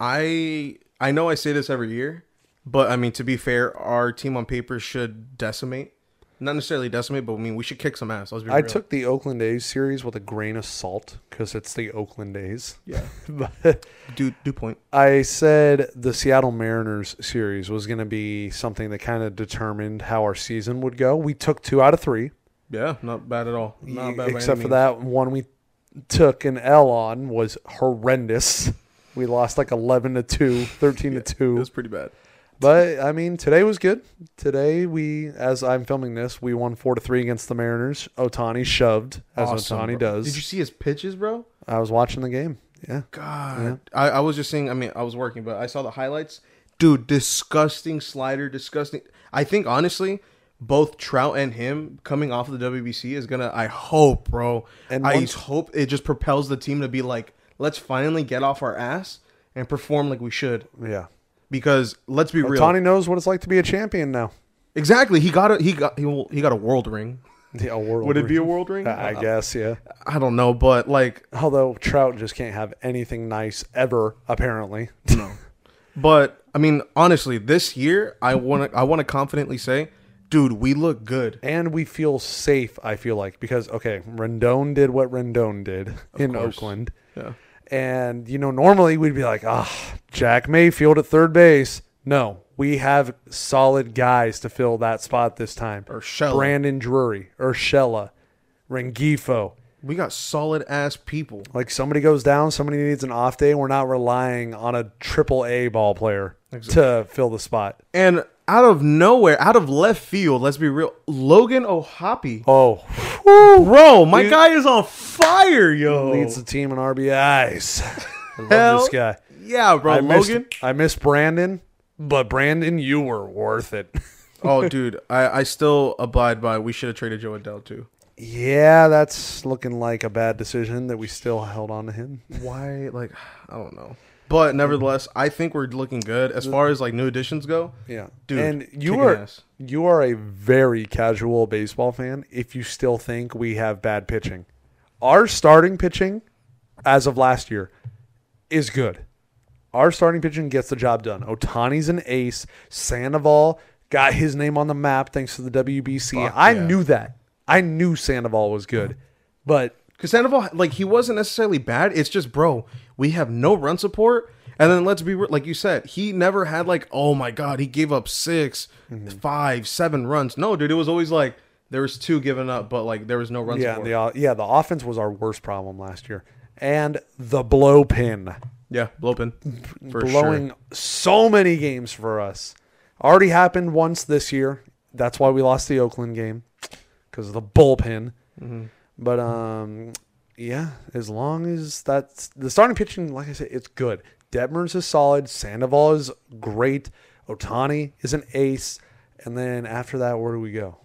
I I know I say this every year, but I mean to be fair, our team on paper should decimate, not necessarily decimate, but I mean we should kick some ass. I real. took the Oakland A's series with a grain of salt because it's the Oakland A's. yeah, but do do point. I said the Seattle Mariners series was going to be something that kind of determined how our season would go. We took two out of three, Yeah, not bad at all. Not bad except for that one we took an L on was horrendous. We lost like 11 to 2, 13 to 2. It was pretty bad. But I mean, today was good. Today we as I'm filming this, we won 4 to 3 against the Mariners. Ohtani shoved as Awesome, Ohtani bro. does. Did you see his pitches, bro? I was watching the game. Yeah. God, I, I was just saying. I mean, I was working, but I saw the highlights. Dude, disgusting slider, disgusting. I think honestly, both Trout and him coming off of the WBC is gonna. I hope, bro. And I once- hope it just propels the team to be like, let's finally get off our ass and perform like we should. Yeah. Because let's be real. Ohtani knows what it's like to be a champion now. Exactly. He got a he got he, he got a world ring. Yeah, a world Would it be a world ring? I guess, yeah. I don't know, but like Although Trout just can't have anything nice ever, apparently. No. But I mean, honestly, this year I want to I want to confidently say, dude, we look good. And we feel safe, I feel like, because, okay, Rendon did what Rendon did in course. Oakland. Yeah. And, you know, normally we'd be like, ah, Jack Mayfield at third base. No, we have solid guys to fill that spot this time. Urshela. Brandon Drury, Urshela, Rengifo. We got solid ass people. Like somebody goes down, somebody needs an off day. We're not relying on a triple A ball player to fill the spot. And out of nowhere, out of left field, let's be real, Logan O'Hoppe. Oh, Bro, my Dude. guy is on fire, yo. leads the team in RBIs. I love Hell this guy. Yeah, bro. I missed, Logan. I miss Brandon, but Brandon, you were worth it. oh, dude, I, I still abide by we should have traded Jo Adell too. yeah, that's looking like a bad decision that we still held on to him. Why? Like, I don't know. But nevertheless, I think we're looking good as far as like new additions go. Yeah, Dude, and you are ass. you are a very casual baseball fan if you still think we have bad pitching. Our starting pitching, as of last year, is good. Our starting pitching gets the job done. Ohtani's an ace. Sandoval got his name on the map thanks to the WBC. Fuck I yeah. knew that. I knew Sandoval was good, but Because Sandoval, like, he wasn't necessarily bad. It's just, bro, we have no run support. And then let's be like you said, he never had like, oh my god, he gave up 6 Mm-hmm. five, seven runs. No, dude, it was always like there was two given up, but like there was no run yeah, support. the yeah the offense was our worst problem last year, and the blow pin. yeah, Blopin for blowing sure. so many games for us. Already happened once this year. That's why we lost the Oakland game because of the bullpen. Mm-hmm. But um, yeah, as long as that's the starting pitching, like I said, it's good. Detmers is solid. Sandoval is great. Ohtani is an ace. And then after that, where do we go?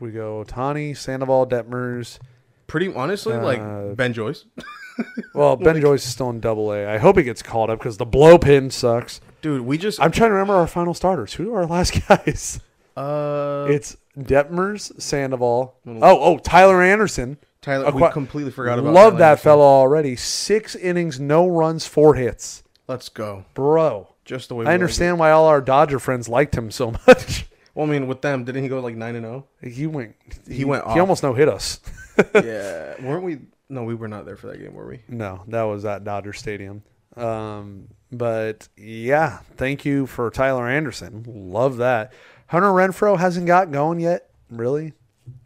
We go Ohtani, Sandoval, Detmers. Pretty honestly, Uh, like Ben Joyce, Well, Ben Joyce is still in Double A. I hope he gets called up because the blow pin sucks. dude. We just I'm trying to remember our final starters. Who are our last guys? uh It's Detmers, Sandoval. Oh, oh, Tyler Anderson. Tyler. We completely forgot about. Love Tyler that Anderson. fellow already. Six innings, no runs, four hits. Let's go. Bro, Just the way we I understand why all our Dodger friends liked him so much. Well, I mean, with them, didn't he go like nine and oh? zero? He went. He, went He almost no hit us. yeah, weren't we? No, we were not there for that game, were we? No, that was at Dodger Stadium. Um, but yeah, thank you for Tyler Anderson. Love that. Hunter Renfroe hasn't got going yet. Really?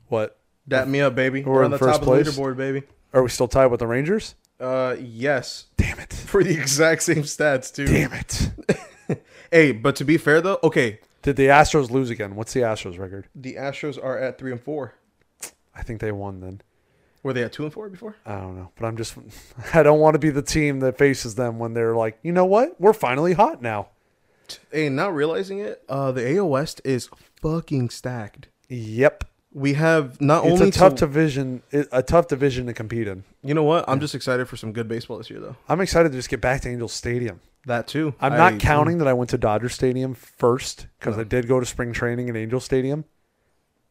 What? Dap me up, baby. We're We're, in on the first top place? of the leaderboard, baby. Are we still tied with the Rangers? Uh, yes, Damn it! for the exact same stats too. Damn it! Hey, but to be fair though, okay, Did the Astros lose again? What's the Astros record? the Astros are at three and four. I think they won then. Were they at two and four before? I don't know, but I'm just I don't want to be the team that faces them when they're like, you know what? We're finally hot now. Hey, not realizing it, uh, the AL West is fucking stacked. Yep. We have not It's only a tough to, division a tough division to compete in. you know what? I'm just excited for some good baseball this year, though. I'm excited to just get back to Angel Stadium. That too. I'm I- not counting that I went to Dodger Stadium first because I did go to spring training at Angel Stadium.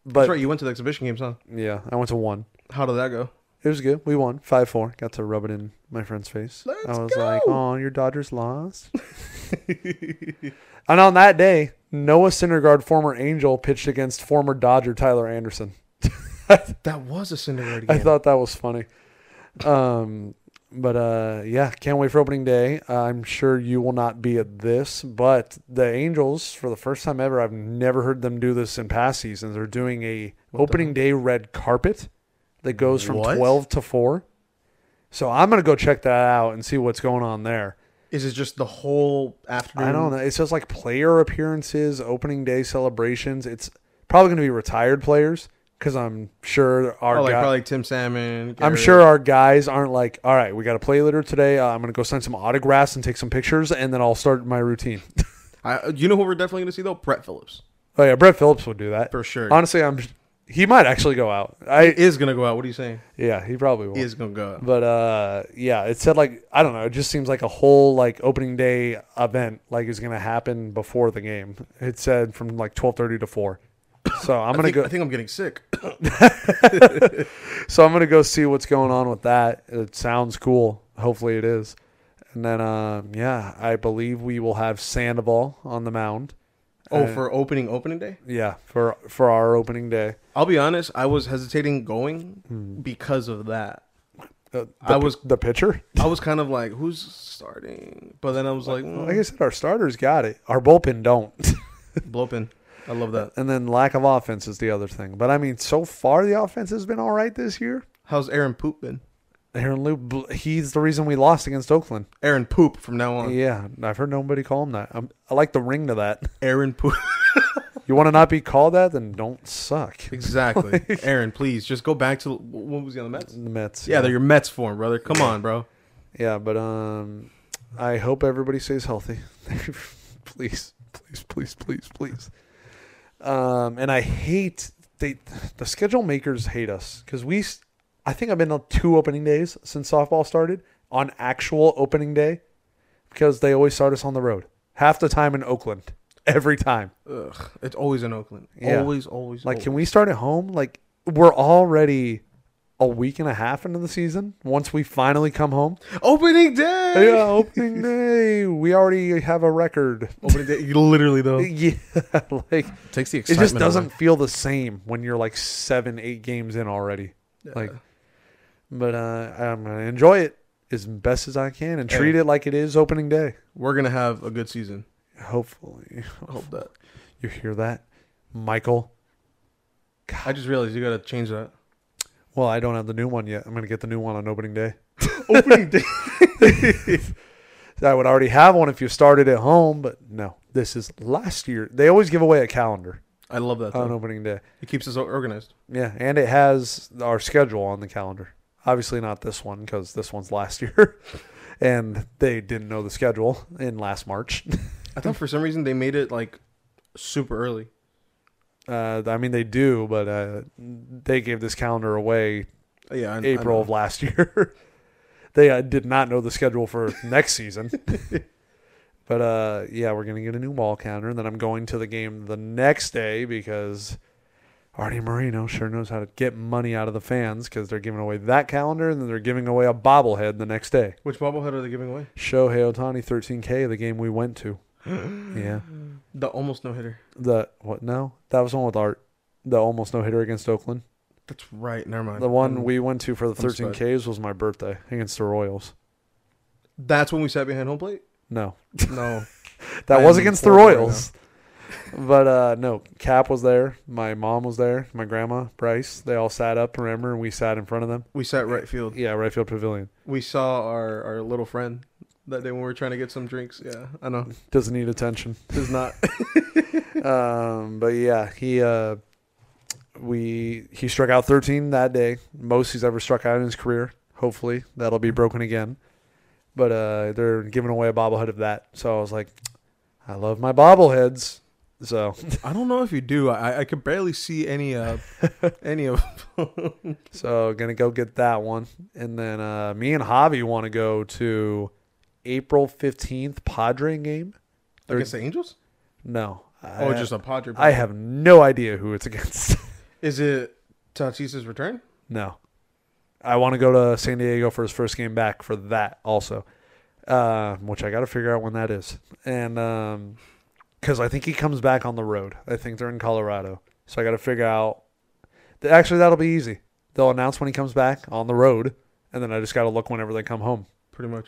But That's right. You went to the exhibition games, huh? yeah, I went to one. How did that go? It was good. We won five four. Got to rub it in my friend's face. Let's I was like, "Oh, your Dodgers lost." and on that day, Noah Syndergaard, former Angel, pitched against former Dodger Tyler Anderson. That was a Syndergaard game. I thought that was funny. Um, but uh, yeah, can't wait for opening day. I'm sure you will not be at this, but the Angels, for the first time ever, I've never heard them do this in past seasons. They're doing a opening day red carpet that goes from What? 12 to 4. So I'm gonna go check that out and see what's going on there. Is it just the whole afternoon? I don't know. It's just like player appearances, opening day celebrations. It's probably going to be retired players because I'm sure our Oh, like guy- probably Tim Salmon. I'm sure our guys aren't like, all right, we got to play later today. Uh, I'm going to go sign some autographs and take some pictures, and then I'll start my routine. I, you know who we're definitely going to see though? Brett Phillips oh yeah, Brett Phillips would do that for sure. Honestly, I'm. He might actually go out. he I is going to go out. What are you saying? yeah, he probably will. He is going to go out. But uh, yeah, it said like I don't know. It just seems like a whole like opening day event like is going to happen before the game. It said from like 12:30 to four. So I'm gonna think, go. I think I'm getting sick. So I'm gonna go see what's going on with that. It sounds cool. Hopefully it is. And then um, yeah, I believe we will have Sandoval on the mound. oh, Uh, for opening opening day. yeah for for our opening day. I'll be honest. I was hesitating going Hmm. because of that. Uh, the, I was- the pitcher. I was kind of like, who's starting? But then I was like, mm, Like I said, our starters got it. Our bullpen don't. Blopin. I love that. and then lack of offense is the other thing. But I mean, so far the offense has been all right this year. How's Aaron Poop been? Aaron Loup, he's the reason we lost against Oakland. Aaron Poop from now on. Yeah, I've heard nobody call him that. I'm, I like the ring to that. Aaron Poop. You want to not be called that, then don't suck. exactly. Aaron, please just go back to what was he on the Mets? The Mets. Yeah, they're your Mets form, brother. Come on, bro. Yeah, but um, I hope everybody stays healthy. please, please, please, please, please. Um, and I hate they the schedule makers hate us because we. I think I've been on two opening days since softball started on actual opening day because they always start us on the road half the time in Oakland every time. Ugh, it's always in Oakland. Yeah. Always, always. Like, can we start at home? Like, we're already a week and a half into the season. Once we finally come home, opening day? yeah, opening day. We already have a record. Opening day. Literally though, Yeah, like takes the it just doesn't feel the same when you're like seven, eight games in already. Like, but uh, I'm gonna enjoy it as best as I can and Hey. treat it like it is opening day. We're gonna have a good season. Hopefully, I hope that. you hear that, Michael. I just realized you gotta change that. Well, I don't have the new one yet. I'm gonna get the new one on opening day. Opening day. I would already have one if you started at home, but no, this is last year. They always give away a calendar I love that. on opening day. It keeps us organized. Yeah, and it has our schedule on the calendar. Obviously, not this one because this one's last year, and they didn't know the schedule in last March. I thought for some reason they made it like super early. Uh, I mean, they do, but uh, they gave this calendar away Yeah, I, April I of last year. they uh, did not know the schedule for next season. but uh, yeah, we're gonna get a new wall calendar, and then I'm going to the game the next day because Arte Moreno sure knows how to get money out of the fans because they're giving away that calendar, and then they're giving away a bobblehead the next day. Which bobblehead are they giving away? Shohei Ohtani 13K, the game we went to. Yeah, The almost no hitter. the what? No, that was one with Art. The almost no hitter against Oakland. That's right. Never mind. The one Um, we went to for the I'm 13 Ks was my birthday against the Royals. That's when we sat behind home plate. No, No. that I was against the right Royals. but uh, no, Cap was there. My mom was there. My grandma, Bryce. They all sat up. Remember, and we sat in front of them. we sat right field. Yeah, right field pavilion. We saw our our little friend that day when we were trying to get some drinks. Yeah, I know. Doesn't need attention. Does not. um, but yeah, he uh, we he struck out 13 that day, most he's ever struck out in his career. Hopefully, that'll be broken again. But uh, they're giving away a bobblehead of that, so I was like, I love my bobbleheads. So I don't know if you do. I I could barely see any uh any of. so gonna go get that one, and then uh, me and Javi want to go to April 15th Padre game. Against the Angels? No, Oh, I, just a Padre. I have no idea who it's against. Is it Tatis's return? No. I want to go to San Diego for his first game back for that also, uh, which I got to figure out when that is. And because I think he comes back on the road. I think they're in Colorado. So I got to figure out. Actually, that'll be easy. They'll announce when he comes back on the road, and then I just got to look whenever they come home. Pretty much.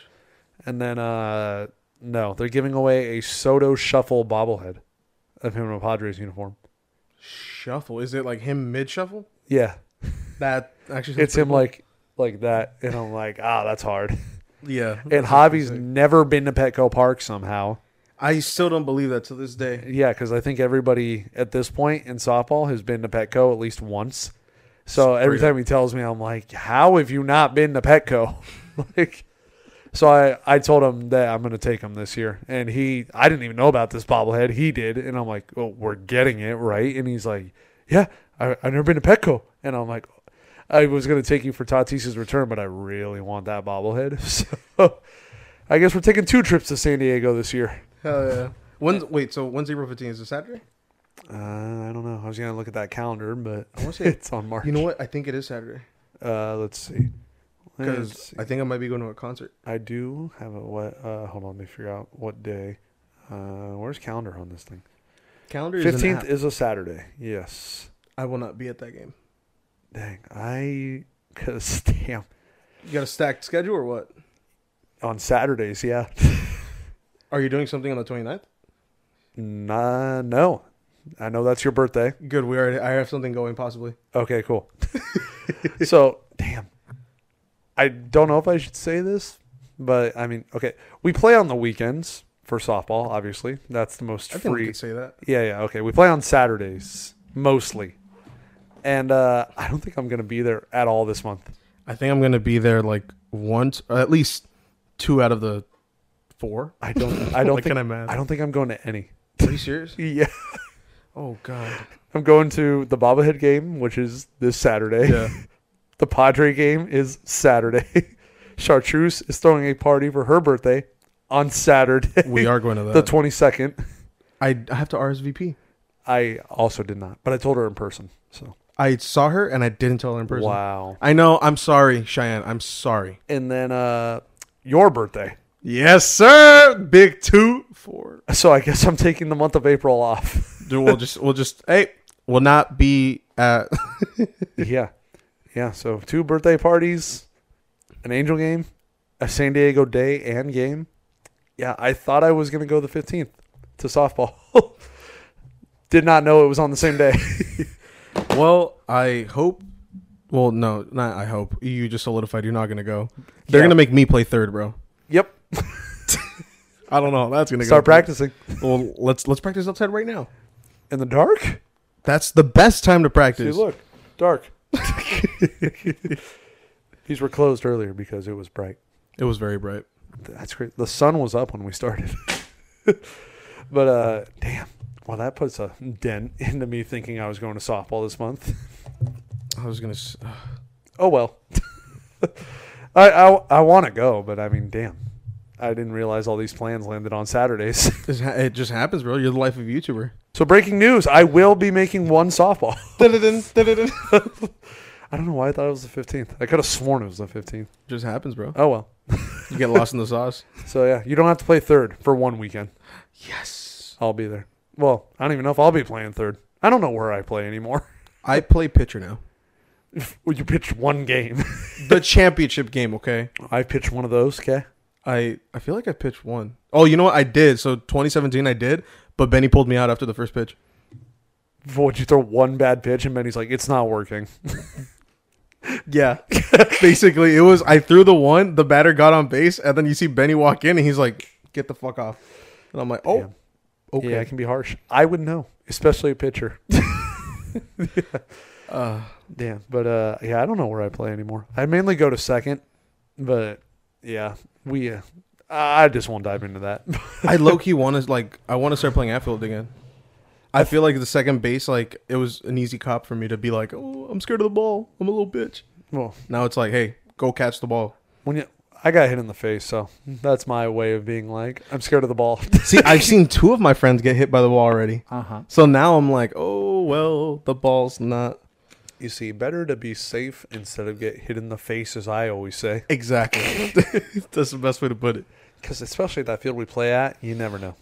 And then, uh, no, they're giving away a Soto Shuffle bobblehead of him in a Padres uniform. Shuffle. Is it like him mid shuffle? Yeah, That actually. it's him pretty like like that, and I'm like, ah, that's hard. Yeah. And Javi's never been to Petco Park somehow. I still don't believe that to this day. Yeah, because I think everybody at this point in softball has been to Petco at least once. So every Straight time he tells me, I'm like, "How have you not been to Petco?" like, so I I told him that I'm going to take him this year, and he I didn't even know about this bobblehead. He did, and I'm like, "Well, we're getting it right," and he's like, "Yeah, I, I've never been to Petco," and I'm like. I was going to take you for Tatis's return, but I really want that bobblehead. So I guess we're taking two trips to San Diego this year. Hell yeah. When's wait? So when's April 15th? Is it Saturday? Uh, I don't know. I was gonna look at that calendar, but I want to say. it's on March. you know what? I think it is Saturday Uh, let's see. Because. I think I might be going to a concert. I do have a what? Uh, hold on, let me figure out what day. Uh, where's calendar on this thing? Calendar Fifteenth app. is a Saturday. Yes. I will not be at that game. Dang, I cause damn, You got a stacked schedule or what? On Saturdays, yeah. Are you doing something on the 29th? Nah, no. I know that's your birthday. Good. We already. I have something going possibly. Okay, cool. so, damn. I don't know if I should say this, but I mean, okay. We play on the weekends for softball, obviously. That's the most I think we free. could say that. Yeah, yeah, okay. We play on Saturdays mostly. And uh, I don't think I'm going to be there at all this month. I think I'm gonna be there like once, or at least two out of the four. I don't I don't Like, think can I math? I don't think I'm going to any. Are you serious? Yeah. Oh God. I'm going to the Bobblehead game, which is this Saturday. Yeah. The Padre game is Saturday. Chartreuse is throwing a party for her birthday on Saturday, we are going to the 22nd. I I have to RSVP. I also did not, but I told her in person. So I saw her and I didn't tell her in person. wow. I know. I'm sorry, Cheyenne. I'm sorry. And then uh, your birthday. Yes, sir. Big two four. So I guess I'm taking the month of April off. Dude, we'll just we'll just hey, we'll not be at. yeah, yeah. So two birthday parties, an Angel game, a San Diego day and game. Yeah, I thought I was gonna go the 15th to softball. Did not know it was on the same day. well, I hope. Well, no, not I hope. You just solidified you're not gonna go. They're Yeah. gonna make me play third, bro. yep. I don't know. how That's gonna Start go. practicing Well, let's let's practice outside right now. in the dark. That's the best time to See, practice. look, dark. These were closed earlier because it was bright. It was very bright. That's great. The sun was up when we started. but uh damn. Well, that puts a dent into me thinking I was going to softball this month. I was gonna. s- Oh well. I I, I want to go, but I mean, damn. I didn't realize all these plans landed on Saturdays. It just happens, bro. You're the life of a YouTuber. so breaking news, I will be making one softball. I don't know why I thought it was the 15th. I could have sworn it was the 15th. just happens, bro. Oh well. You get lost in the sauce. So yeah, you don't have to play third for one weekend. Yes. I'll be there. Well, I don't even know if I'll be playing third. I don't know where I play anymore. I play pitcher now. Well, you pitched one game. The championship game, okay? I pitched one of those. Okay. I I feel like I pitched one. Oh, you know what? I did. So 2017, I did, but Benny pulled me out after the first pitch. Would you throw one bad pitch and Benny's like, it's not working. Yeah, basically, it was. I threw the one, the batter got on base, and then you see Benny walk in, and he's like, "Get the fuck off!" And I'm like, "Oh, Damn. okay." Yeah, it can be harsh. I would know, especially a pitcher. Uh, Damn. But uh, yeah, I don't know where I play anymore. I mainly go to second, but yeah, we. Uh, I just won't dive into that. I low key want to like. I want to start playing outfield again. I feel like the second base, like it was an easy cop for me to be like, "Oh, I'm scared of the ball. I'm a little bitch." well, Now it's like, "Hey, go catch the ball." when you, I got hit in the face, so that's my way of being like, I'm scared of the ball. See, I've seen two of my friends get hit by the ball already. Uh huh. So now I'm like, "Oh well, the ball's not You see, better to be safe instead of get hit in the face, as I always say. exactly." That's the best way to put it. Because especially that field we play at, you never know.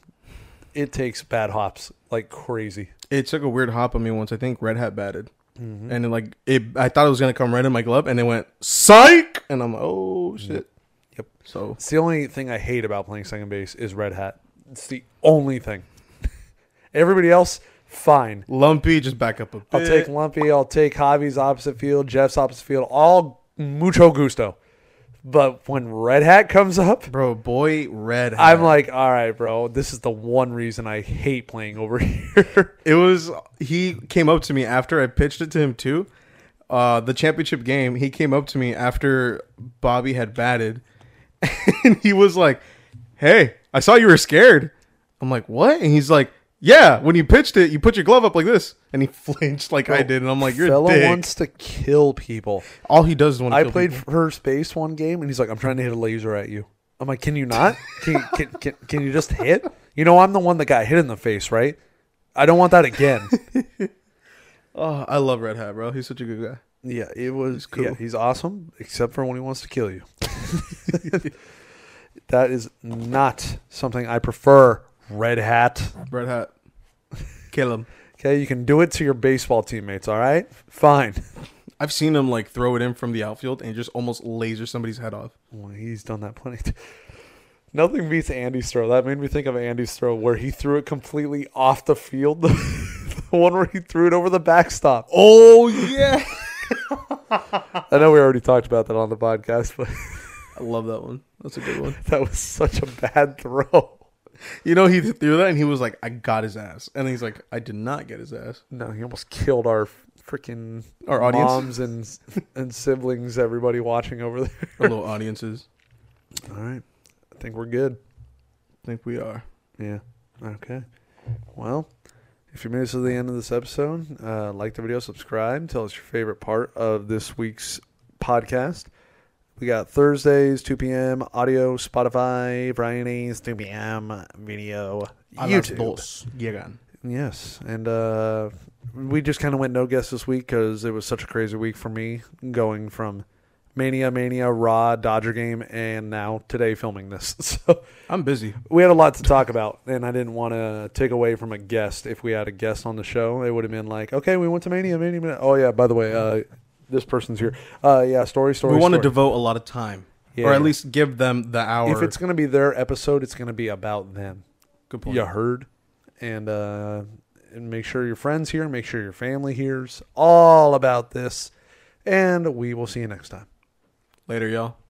It takes bad hops like crazy. It took a weird hop on me once. I think Red Hat batted, Mm-hmm. and then like it. I thought it was gonna come right in my glove, and it went psych, and I'm like, "Oh shit." Yep. So It's the only thing I hate about playing second base is red hat. It's the only thing. Everybody else, fine. lumpy, just back up a bit. I'll take Lumpy. I'll take Javi's opposite field, Jeff's opposite field. All mucho gusto. But when Red Hat comes up, bro. Boy, Red. Hat. I'm like, all right, bro. This is the one reason I hate playing over here. it was. He came up to me after I pitched it to him too. Uh, the championship game. He came up to me after Bobby had batted, and he was like, "Hey, I saw you were scared." I'm like, "What?" And he's like, "Yeah, when you pitched it, you put your glove up like this," and he flinched like I did, and I'm like, "You're a Fella dick." wants to kill people. All he does is want to. I kill played people. first base one game, and he's like, "I'm trying to hit a laser at you." I'm like, "Can you not? Can you, can, can, can you just hit?" You know, I'm the one that got hit in the face, right? I don't want that again. Oh, I love Red Hat, bro. He's such a good guy. yeah, it was cool. Yeah, he's awesome, except for when he wants to kill you. that is not something I prefer. Red hat. Red Hat, kill him. Okay, you can do it to your baseball teammates. All right, fine. I've seen him like throw it in from the outfield and just almost laser somebody's head off. Well, he's done that plenty. Nothing beats Andy's throw. That made me think of Andy's throw where he threw it completely off the field. the one where he threw it over the backstop. Oh yeah, I know we already talked about that on the podcast, but I love that one. That's a good one. that was such a bad throw. You know, he threw that and he was like, "I got his ass," and he's like, "I did not get his ass." No, he almost killed our freaking Our audience? moms and and siblings, everybody watching over there. Our little audiences. All right, I think we're good. I think we are. Yeah. Okay. Well, if you made it to the end of this episode, uh, like the video, subscribe, tell us your favorite part of this week's podcast. We got Thursdays, 2 p.m. audio, Spotify, Fridays, 2 p.m. video, A las YouTube. dos llegan. Yes, and uh, we just kind of went no guests this week because it was such a crazy week for me, going from Mania, Mania, Raw, Dodger game, and now today filming this. So I'm busy. we had a lot to talk about, and I didn't want to take away from a guest. If we had a guest on the show, it would have been like, okay, we went to Mania, Mania, Mania. Oh yeah, by the way, uh, this person's here. Uh, yeah, story, story. we want to story. devote a lot of time, Yeah. or at least give them the hour. If it's gonna be their episode, it's gonna be about them. good point. You heard, and uh, and make sure your friends here, make sure your family hears all about this, and we will see you next time. Later, y'all.